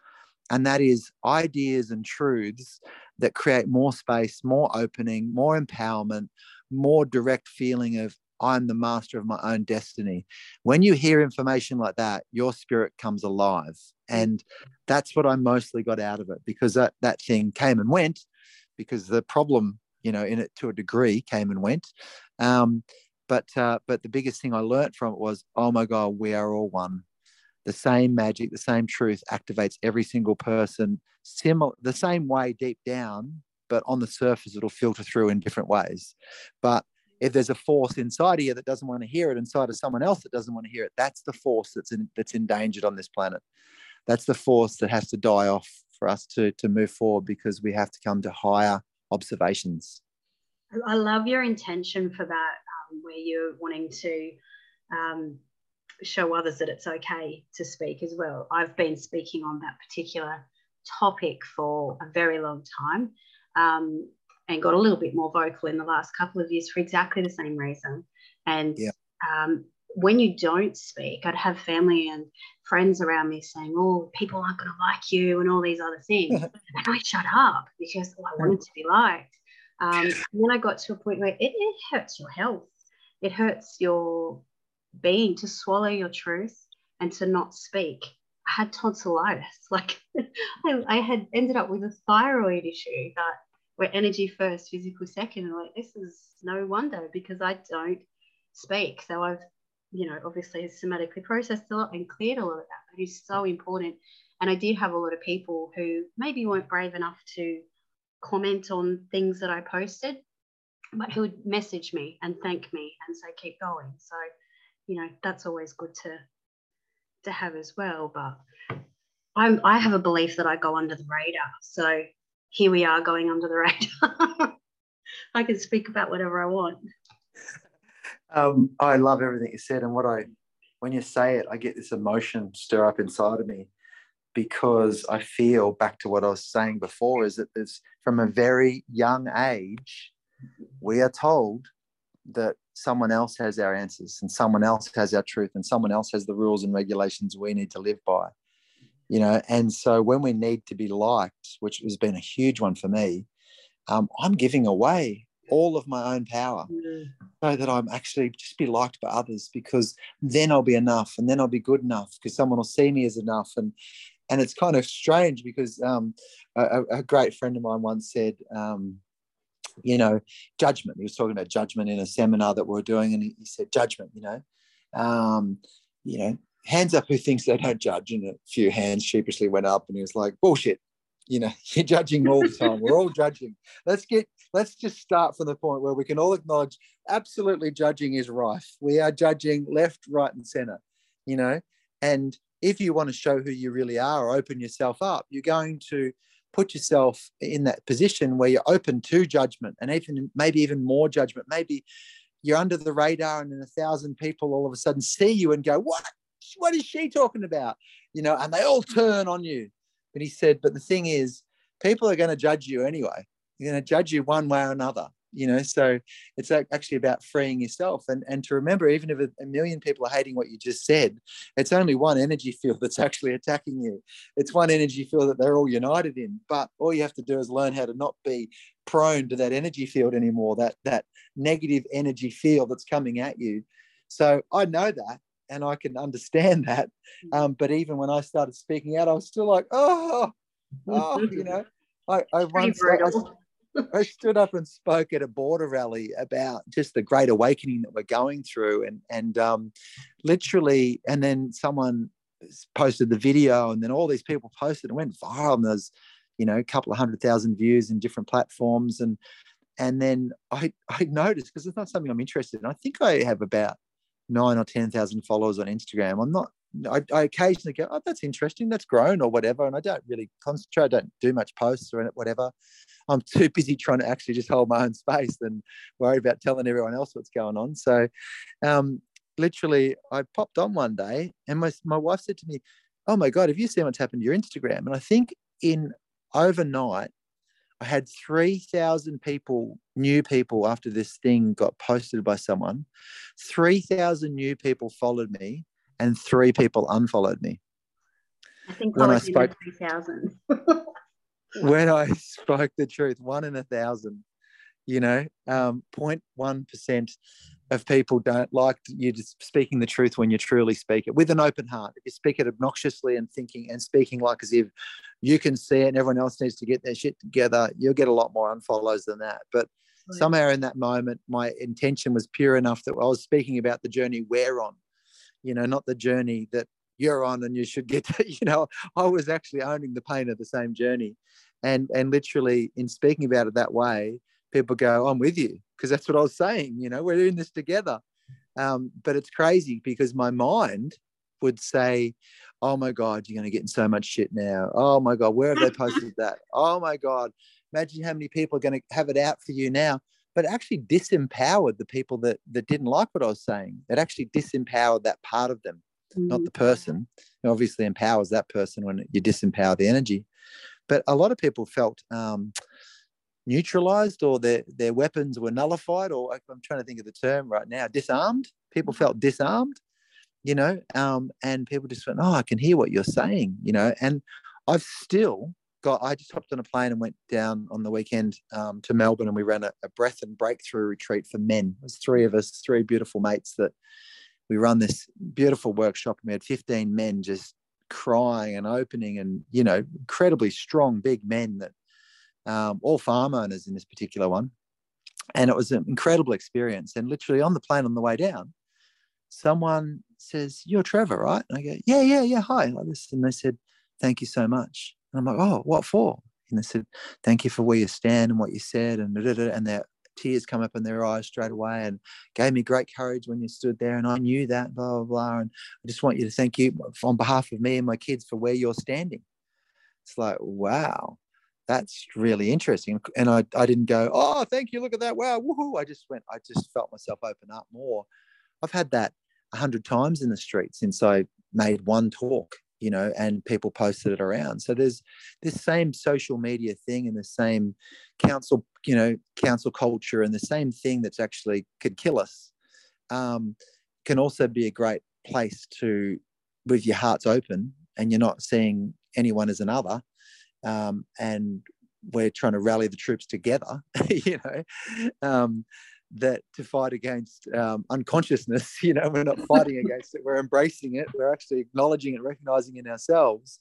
S2: and that is ideas and truths that create more space more opening more empowerment more direct feeling of i'm the master of my own destiny when you hear information like that your spirit comes alive and that's what i mostly got out of it because that, that thing came and went because the problem you know in it to a degree came and went um, but uh, but the biggest thing I learned from it was, oh my God, we are all one. The same magic, the same truth activates every single person, similar the same way deep down, but on the surface it'll filter through in different ways. But if there's a force inside of you that doesn't want to hear it, inside of someone else that doesn't want to hear it, that's the force that's in, that's endangered on this planet. That's the force that has to die off for us to to move forward because we have to come to higher observations.
S1: I love your intention for that where you're wanting to um, show others that it's okay to speak as well. I've been speaking on that particular topic for a very long time um, and got a little bit more vocal in the last couple of years for exactly the same reason. And yeah. um, when you don't speak, I'd have family and friends around me saying, Oh, people aren't going to like you, and all these other things. and I shut up because oh, I wanted to be liked. Um, and then I got to a point where it, it hurts your health it hurts your being to swallow your truth and to not speak. I had tonsillitis. Like I, I, had ended up with a thyroid issue that where energy first, physical second. And like, this is no wonder because I don't speak. So I've, you know, obviously somatically processed a lot and cleared a lot of that. But it's so important. And I did have a lot of people who maybe weren't brave enough to comment on things that I posted but who would message me and thank me and say keep going so you know that's always good to to have as well but I'm, I have a belief that I go under the radar so here we are going under the radar. I can speak about whatever I want.
S2: Um, I love everything you said and what I when you say it I get this emotion stir up inside of me because I feel back to what I was saying before is that there's from a very young age we are told that someone else has our answers and someone else has our truth and someone else has the rules and regulations we need to live by you know and so when we need to be liked which has been a huge one for me um, i'm giving away all of my own power mm. so that i'm actually just be liked by others because then i'll be enough and then i'll be good enough because someone will see me as enough and and it's kind of strange because um, a, a, great friend of mine once said um, you know, judgment. He was talking about judgment in a seminar that we are doing, and he, he said, judgment, you know, um, you know, hands up who thinks they don't judge. And a few hands sheepishly went up, and he was like, bullshit. You know, you're judging all the time. We're all judging. Let's get, let's just start from the point where we can all acknowledge absolutely judging is rife. We are judging left, right, and center, you know, and if you want to show who you really are or open yourself up, you're going to put yourself in that position where you're open to judgment and even maybe even more judgment. Maybe you're under the radar and then a thousand people all of a sudden see you and go, What? What is she talking about? You know, and they all turn on you. But he said, But the thing is, people are going to judge you anyway. They're going to judge you one way or another you know so it's actually about freeing yourself and and to remember even if a million people are hating what you just said it's only one energy field that's actually attacking you it's one energy field that they're all united in but all you have to do is learn how to not be prone to that energy field anymore that that negative energy field that's coming at you so i know that and i can understand that mm. um, but even when i started speaking out i was still like oh oh you know I, I once I, I stood up and spoke at a border rally about just the great awakening that we're going through, and and um, literally, and then someone posted the video, and then all these people posted and went viral, and there's you know a couple of hundred thousand views in different platforms, and and then I I noticed because it's not something I'm interested in. I think I have about nine or ten thousand followers on Instagram. I'm not I, I, occasionally go, oh, that's interesting, that's grown or whatever. And I don't really concentrate, I don't do much posts or whatever. I'm too busy trying to actually just hold my own space and worry about telling everyone else what's going on. So um, literally, I popped on one day and my, my wife said to me, oh my God, have you seen what's happened to your Instagram? And I think in overnight, I had 3,000 people, new people, after this thing got posted by someone. 3,000 new people followed me, and three people unfollowed me.
S1: I think when I spoke 3,000.
S2: when I spoke the truth, one in a thousand, you know, um, 0.1% of people don't like you just speaking the truth when you truly speak it with an open heart. If you speak it obnoxiously and thinking and speaking like as if you can see it and everyone else needs to get their shit together, you'll get a lot more unfollows than that. But right. somehow in that moment, my intention was pure enough that I was speaking about the journey we're on, you know, not the journey that you're on and you should get to, you know, I was actually owning the pain of the same journey. And and literally in speaking about it that way, people go, I'm with you, because that's what I was saying. You know, we're doing this together. Um, but it's crazy because my mind would say, Oh my God, you're going to get in so much shit now. Oh my God, where have they posted that? Oh my God, imagine how many people are going to have it out for you now. But actually disempowered the people that, that didn't like what I was saying. It actually disempowered that part of them, mm. not the mm. person. It obviously empowers that person when you disempower the energy. But a lot of people felt, um, neutralized or their, their weapons were nullified, or I'm trying to think of the term right now, disarmed. People mm-hmm. felt disarmed, you know, um, and people just went, Oh, I can hear what you're saying, you know. And I've still got, I just hopped on a plane and went down on the weekend um, to Melbourne and we ran a, a breath and breakthrough retreat for men. There's three of us, three beautiful mates that we run this beautiful workshop and we had 15 men just crying and opening and you know incredibly strong big men that um, all farm owners in this particular one. And it was an incredible experience. And literally on the plane on the way down, someone says, You're Trevor, right? And I go, Yeah, yeah, yeah. Hi. Like this. And they said, Thank you so much. And I'm like, Oh, what for? And they said, Thank you for where you stand and what you said. And, and their tears come up in their eyes straight away and gave me great courage when you stood there. And I knew that, blah, blah, blah. And I just want you to thank you on behalf of me and my kids for where you're standing. It's like, wow that's really interesting. And I, I didn't go, oh, thank you, look at that, wow, woohoo. I just went, I just felt myself open up more. I've had that a hundred times in the street since I made one talk, you know, and people posted it around. So there's this same social media thing and the same council, you know, cancel culture and the same thing that's actually could kill us um, can also be a great place to, with your hearts open and you're not seeing anyone as another um, and we're trying to rally the troops together, you know, um, that to fight against um, unconsciousness, you know, we're not fighting against it, we're embracing it, we're actually acknowledging it, recognizing in ourselves,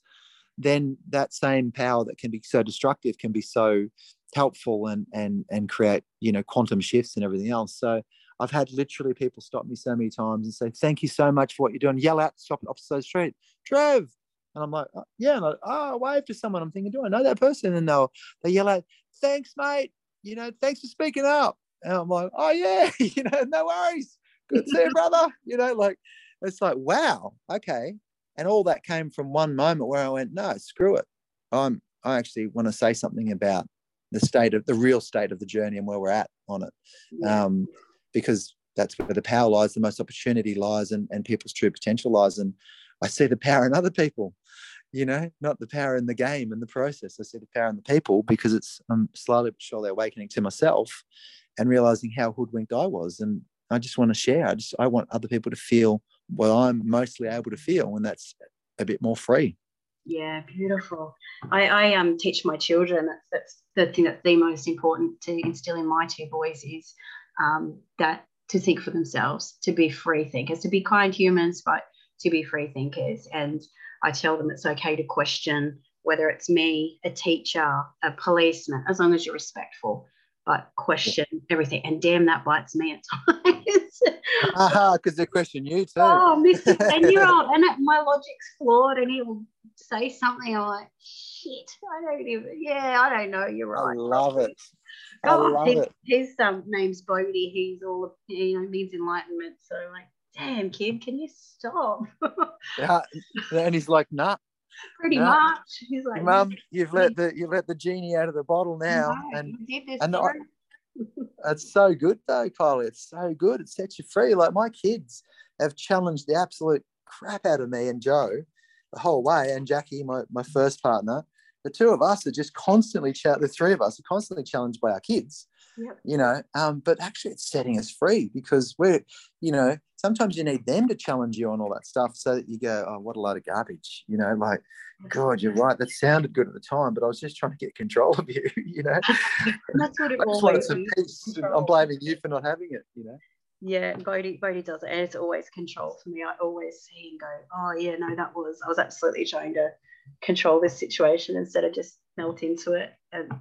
S2: then that same power that can be so destructive can be so helpful and and and create, you know, quantum shifts and everything else. So I've had literally people stop me so many times and say, "Thank you so much for what you're doing." Yell out, stop at opposite street, Trev, and I'm like, oh, yeah, and I, oh, wave to someone. I'm thinking, do I know that person? And they'll they yell out, thanks, mate. You know, thanks for speaking up. And I'm like, oh yeah, you know, no worries. Good to see you, brother. You know, like it's like, wow, okay. And all that came from one moment where I went, no, screw it. I'm I actually want to say something about the state of the real state of the journey and where we're at on it. Yeah. Um, because that's where the power lies, the most opportunity lies, and, and people's true potential lies. And I see the power in other people you know, not the power in the game and the process. I see the power in the people because it's I'm slowly surely awakening to myself and realizing how hoodwinked I was. And I just want to share. I just I want other people to feel what I'm mostly able to feel, and that's a bit more free.
S1: Yeah, beautiful. I, I um teach my children that's that's the thing that's the most important to instill in my two boys is um, that to think for themselves, to be free thinkers, to be kind humans, but to be free thinkers. And I tell them it's okay to question whether it's me, a teacher, a policeman, as long as you're respectful, but question everything. And damn, that bites me at times.
S2: Aha, because they question you too.
S1: Oh, Mr. 10 year old. And my logic's flawed, and he'll say something. I'm like, shit, I don't even, yeah, I don't know. You're right.
S2: I love it. I
S1: oh, love his, it. His um, name's Bodhi. He's all, you know, needs enlightenment. So, like, damn kid, can you stop?
S2: yeah. And he's like, nah.
S1: Pretty nah. much. He's like,
S2: Mum, you've let the you've let the genie out of the bottle now. No, and and I, it's so good though, Kylie. It's so good. It sets you free. Like my kids have challenged the absolute crap out of me and Joe the whole way, and Jackie, my, my first partner. The two of us are just constantly, the three of us are constantly challenged by our kids. Yep. You know, um, but actually, it's setting us free because we're, you know, sometimes you need them to challenge you on all that stuff so that you go, oh, what a load of garbage. You know, like, God, you're right. That sounded good at the time, but I was just trying to get control of you. You know,
S1: that's what it I always
S2: wanted. I'm blaming you for not having it. You know.
S1: Yeah, Bodhi, Bodhi does it, and it's always control for me. I always see and go, oh yeah, no, that was I was absolutely trying to control this situation instead of just melt into it. And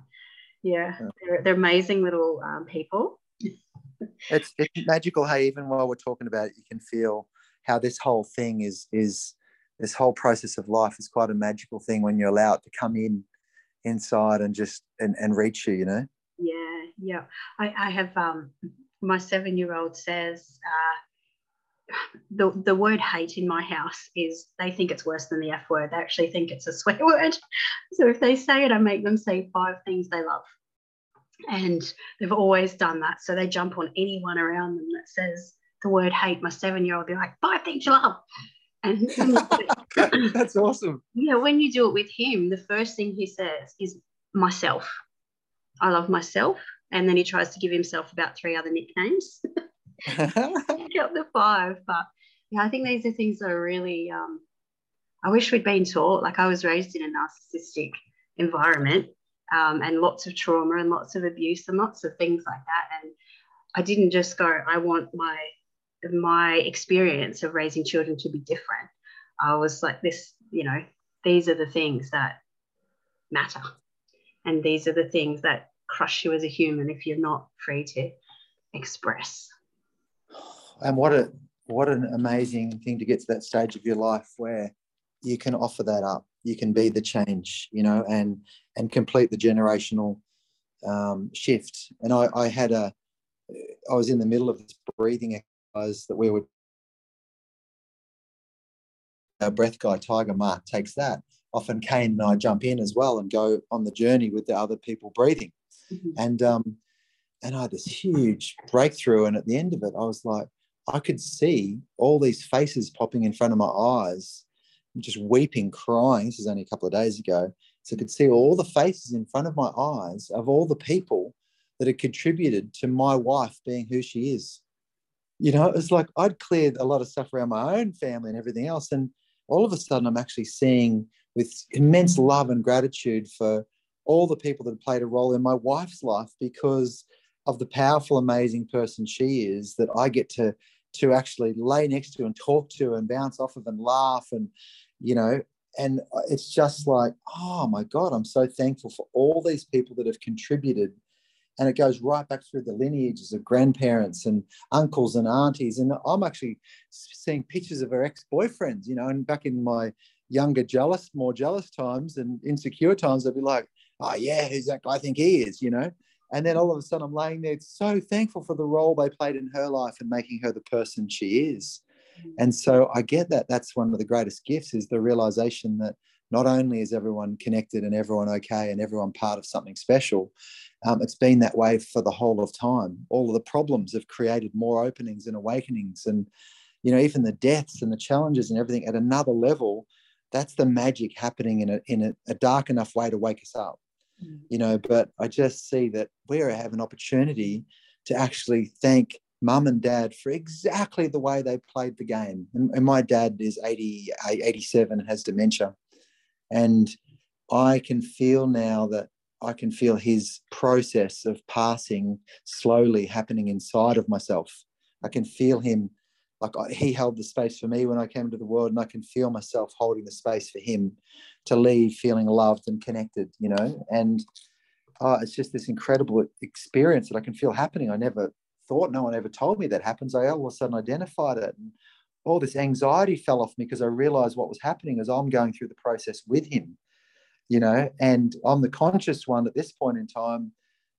S1: yeah, yeah. They're, they're amazing little um, people.
S2: it's it's magical. Hey, even while we're talking about it, you can feel how this whole thing is is this whole process of life is quite a magical thing when you're allowed to come in inside and just and, and reach you. You know.
S1: Yeah, yeah. I I have um my seven year old says, uh, the, the word hate in my house is they think it's worse than the F word. They actually think it's a swear word. So if they say it, I make them say five things they love. And they've always done that. So they jump on anyone around them that says the word hate. My seven year old be like, five things you love. And
S2: that's awesome.
S1: Yeah, when you do it with him, the first thing he says is myself. I love myself and then he tries to give himself about three other nicknames. Got the five, but yeah, I think these are things that are really. Um, I wish we'd been taught. Like I was raised in a narcissistic environment, um, and lots of trauma and lots of abuse and lots of things like that. And I didn't just go. I want my my experience of raising children to be different. I was like this. You know, these are the things that matter, and these are the things that crush you as a human if you're not free to express.
S2: And what a what an amazing thing to get to that stage of your life where you can offer that up. You can be the change, you know, and and complete the generational um, shift. And I, I had a, I was in the middle of this breathing exercise that we were. Our breath guy, Tiger Mark, takes that. Often Kane and I jump in as well and go on the journey with the other people breathing. Mm-hmm. And um, and I had this huge breakthrough. And at the end of it, I was like, I could see all these faces popping in front of my eyes, just weeping, crying. This is only a couple of days ago. So I could see all the faces in front of my eyes of all the people that had contributed to my wife being who she is. You know, it's like I'd cleared a lot of stuff around my own family and everything else. And all of a sudden, I'm actually seeing with immense love and gratitude for all the people that have played a role in my wife's life because of the powerful, amazing person she is that I get to to actually lay next to and talk to and bounce off of and laugh and you know and it's just like oh my god i'm so thankful for all these people that have contributed and it goes right back through the lineages of grandparents and uncles and aunties and i'm actually seeing pictures of her ex-boyfriends you know and back in my younger jealous more jealous times and insecure times i'd be like oh yeah, who's that guy? I think he is, you know. And then all of a sudden, I'm laying there so thankful for the role they played in her life and making her the person she is. And so I get that. That's one of the greatest gifts is the realization that not only is everyone connected and everyone okay and everyone part of something special, um, it's been that way for the whole of time. All of the problems have created more openings and awakenings, and you know even the deaths and the challenges and everything at another level. That's the magic happening in a in a, a dark enough way to wake us up. Mm. you know but i just see that we have an opportunity to actually thank mum and dad for exactly the way they played the game. And, and my dad is 80 87 and has dementia. And i can feel now that I can feel his process of passing slowly happening inside of myself. I can feel him like he held the space for me when I came into the world, and I can feel myself holding the space for him to leave feeling loved and connected, you know. And uh, it's just this incredible experience that I can feel happening. I never thought, no one ever told me that happens. I all of a sudden identified it. And all this anxiety fell off me because I realized what was happening as I'm going through the process with him, you know. And I'm the conscious one at this point in time.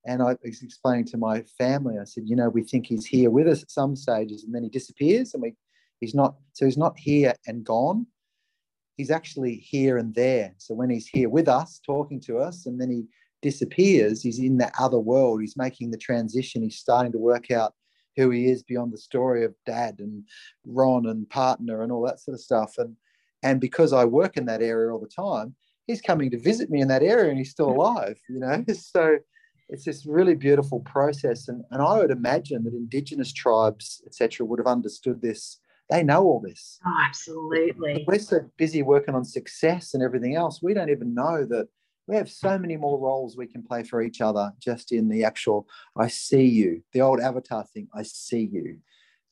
S2: And I was explaining to my family, I said, you know, we think he's here with us at some stages and then he disappears and we He's not, so he's not here and gone. He's actually here and there. So when he's here with us, talking to us, and then he disappears, he's in that other world. He's making the transition. He's starting to work out who he is beyond the story of dad and Ron and partner and all that sort of stuff. And and because I work in that area all the time, he's coming to visit me in that area and he's still alive, you know. So it's this really beautiful process. And, and I would imagine that indigenous tribes, etc., would have understood this. They know all this.
S1: Oh, absolutely.
S2: We're so busy working on success and everything else. We don't even know that we have so many more roles we can play for each other just in the actual I see you, the old avatar thing. I see you.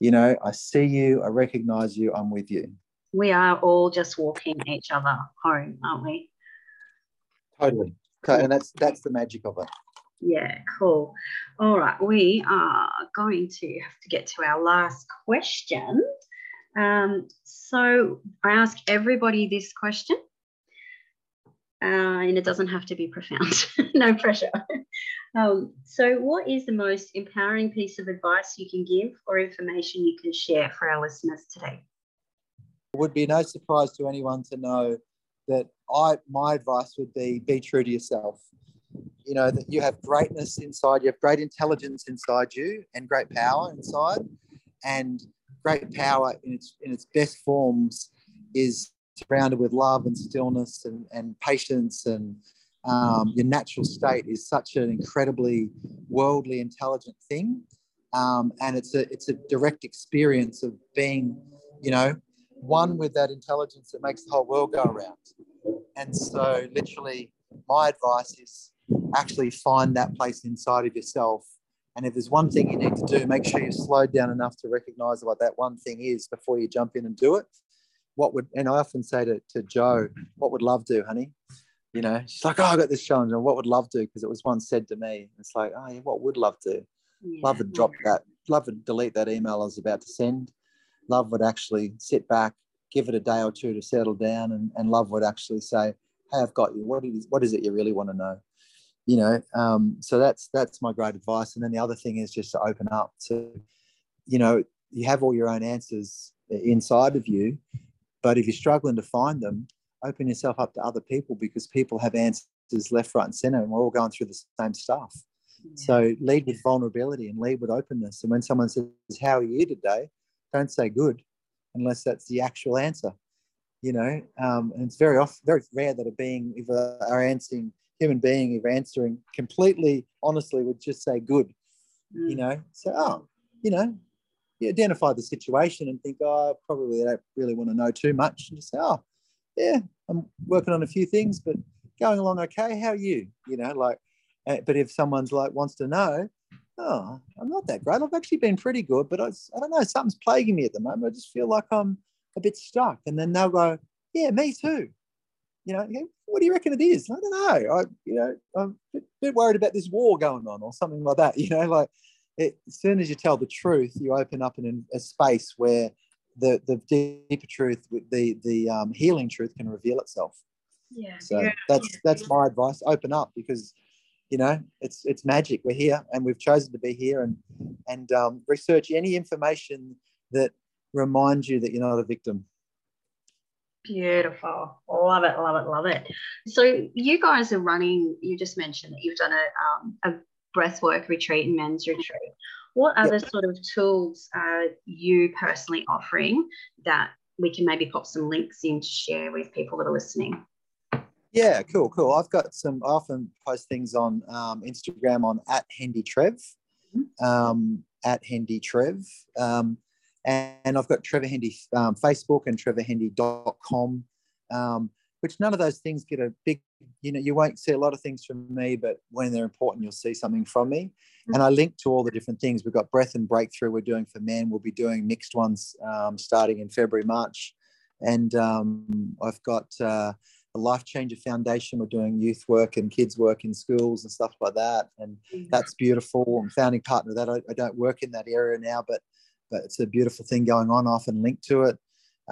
S2: You know, I see you, I recognize you, I'm with you.
S1: We are all just walking each other home, aren't we?
S2: Totally. And that's that's the magic of it.
S1: Yeah, cool. All right, we are going to have to get to our last question. Um, so I ask everybody this question, uh, and it doesn't have to be profound, no pressure. Um, so, what is the most empowering piece of advice you can give or information you can share for our listeners today?
S2: It would be no surprise to anyone to know that I my advice would be be true to yourself. You know that you have greatness inside, you have great intelligence inside you, and great power inside, and great power in its in its best forms is surrounded with love and stillness and, and patience. And um, your natural state is such an incredibly worldly intelligent thing. Um, and it's a it's a direct experience of being you know one with that intelligence that makes the whole world go around. And so literally my advice is actually find that place inside of yourself and if there's one thing you need to do make sure you're slowed down enough to recognize what that one thing is before you jump in and do it what would, and I often say to, to Joe, what would love do, honey? You know, she's like, oh, I got this challenge. And what would love do? Because it was once said to me. It's like, oh, yeah, what would love do? Yeah. Love would drop that, love would delete that email I was about to send. Love would actually sit back, give it a day or two to settle down. And, and love would actually say, hey, I've got you. What is, what is it you really want to know? You know, um, so that's that's my great advice. And then the other thing is just to open up to, you know, you have all your own answers inside of you but if you're struggling to find them, open yourself up to other people because people have answers left, right, and center, and we're all going through the same stuff. Yeah. So lead with vulnerability and lead with openness. And when someone says, How are you today? Don't say good unless that's the actual answer. You know, um, and it's very often very rare that a being, if a, are answering human being, if answering completely honestly, would just say good. Mm. You know, so oh, you know, you identify the situation and think, oh, probably I don't really want to know too much. And just say, oh, yeah, I'm working on a few things, but going along okay. How are you? You know, like, uh, but if someone's like wants to know, oh, I'm not that great. I've actually been pretty good, but I, I don't know, something's plaguing me at the moment. I just feel like I'm a bit stuck. And then they'll go, yeah, me too. You know, what do you reckon it is? I don't know. I, you know, I'm a bit, worried about this war going on or something like that. You know, like it, as soon as you tell the truth, you open up an, a space where the the deeper truth, the the um, healing truth, can reveal itself.
S1: Yeah.
S2: So
S1: yeah.
S2: that's that's my advice. Open up because you know it's it's magic. We're here and we've chosen to be here and and um, research any information that reminds you that you're not a victim.
S1: Beautiful. Love it, love it, love it. So you guys are running, you just mentioned that you've done a, um, a breathwork retreat and men's retreat. What other yep. sort of tools are you personally offering that we can maybe pop some links in to share with people that are listening?
S2: Yeah, cool, cool. I've got some. I often post things on um, Instagram on at Hendy Trev, mm-hmm. um, at Hendy Trev, um, and, and, I've got Trevor Hendy um, Facebook and TrevorHendy.com. Um, which none of those things get a big, you know, you won't see a lot of things from me, but when they're important, you'll see something from me. Mm-hmm. And I link to all the different things. We've got Breath and Breakthrough we're doing for men. We'll be doing mixed ones um, starting in February, March. And um, I've got uh, a Life Changer Foundation. We're doing youth work and kids work in schools and stuff like that. And mm-hmm. that's beautiful. I'm founding partner of that. I, I don't work in that area now, but but it's a beautiful thing going on. I often link to it.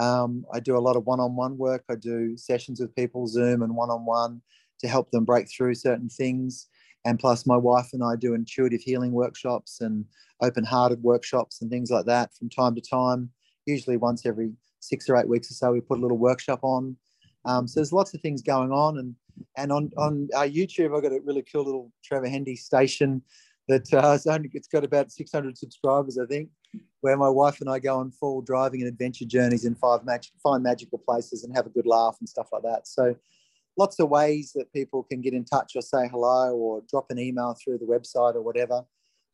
S2: Um, I do a lot of one on one work. I do sessions with people, Zoom and one on one, to help them break through certain things. And plus, my wife and I do intuitive healing workshops and open hearted workshops and things like that from time to time. usually once every six or eight weeks or so, we put a little workshop on. Um, so there's lots of things going on, and and on on our YouTube, I've got a really cool little Trevor Hendy station that uh, it's only it's got about 600 subscribers, I think, where my wife and I go on full driving and adventure journeys in five find magical places and have a good laugh and stuff like that. So lots of ways that people can get in touch or say hello or drop an email through the website or whatever.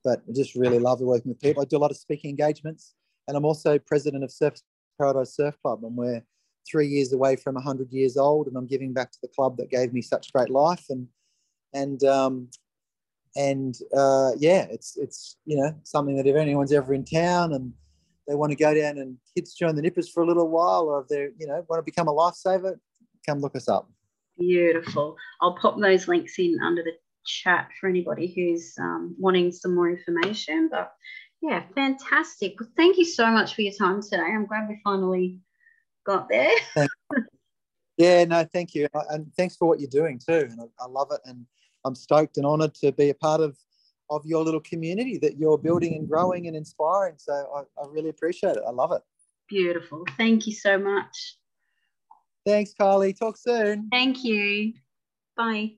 S2: But I just really love working with people. I do a lot of speaking engagements, and I'm also president of Surfers Paradise Surf Club, and we're three years away from 100 years old, and I'm giving back to the club that gave me such great life. And and um, and uh, yeah, it's it's you know something that if anyone's ever in town and they want to go down and kids join the nippers for a little while, or if they you know want to become a lifesaver, come look us up.
S1: Beautiful. I'll pop those links in under the chat for anybody who's um, wanting some more information. But yeah, fantastic. Well, thank you so much for your time today. I'm glad we finally got there.
S2: yeah, no, thank you, and thanks for what you're doing too. And I, I love it, and I'm stoked and honoured to be a part of of your little community that you're building and growing and inspiring. So I, I really appreciate it. I love it.
S1: Beautiful. Thank you so much.
S2: Thanks, Kylie. Talk soon.
S1: Thank you. Bye.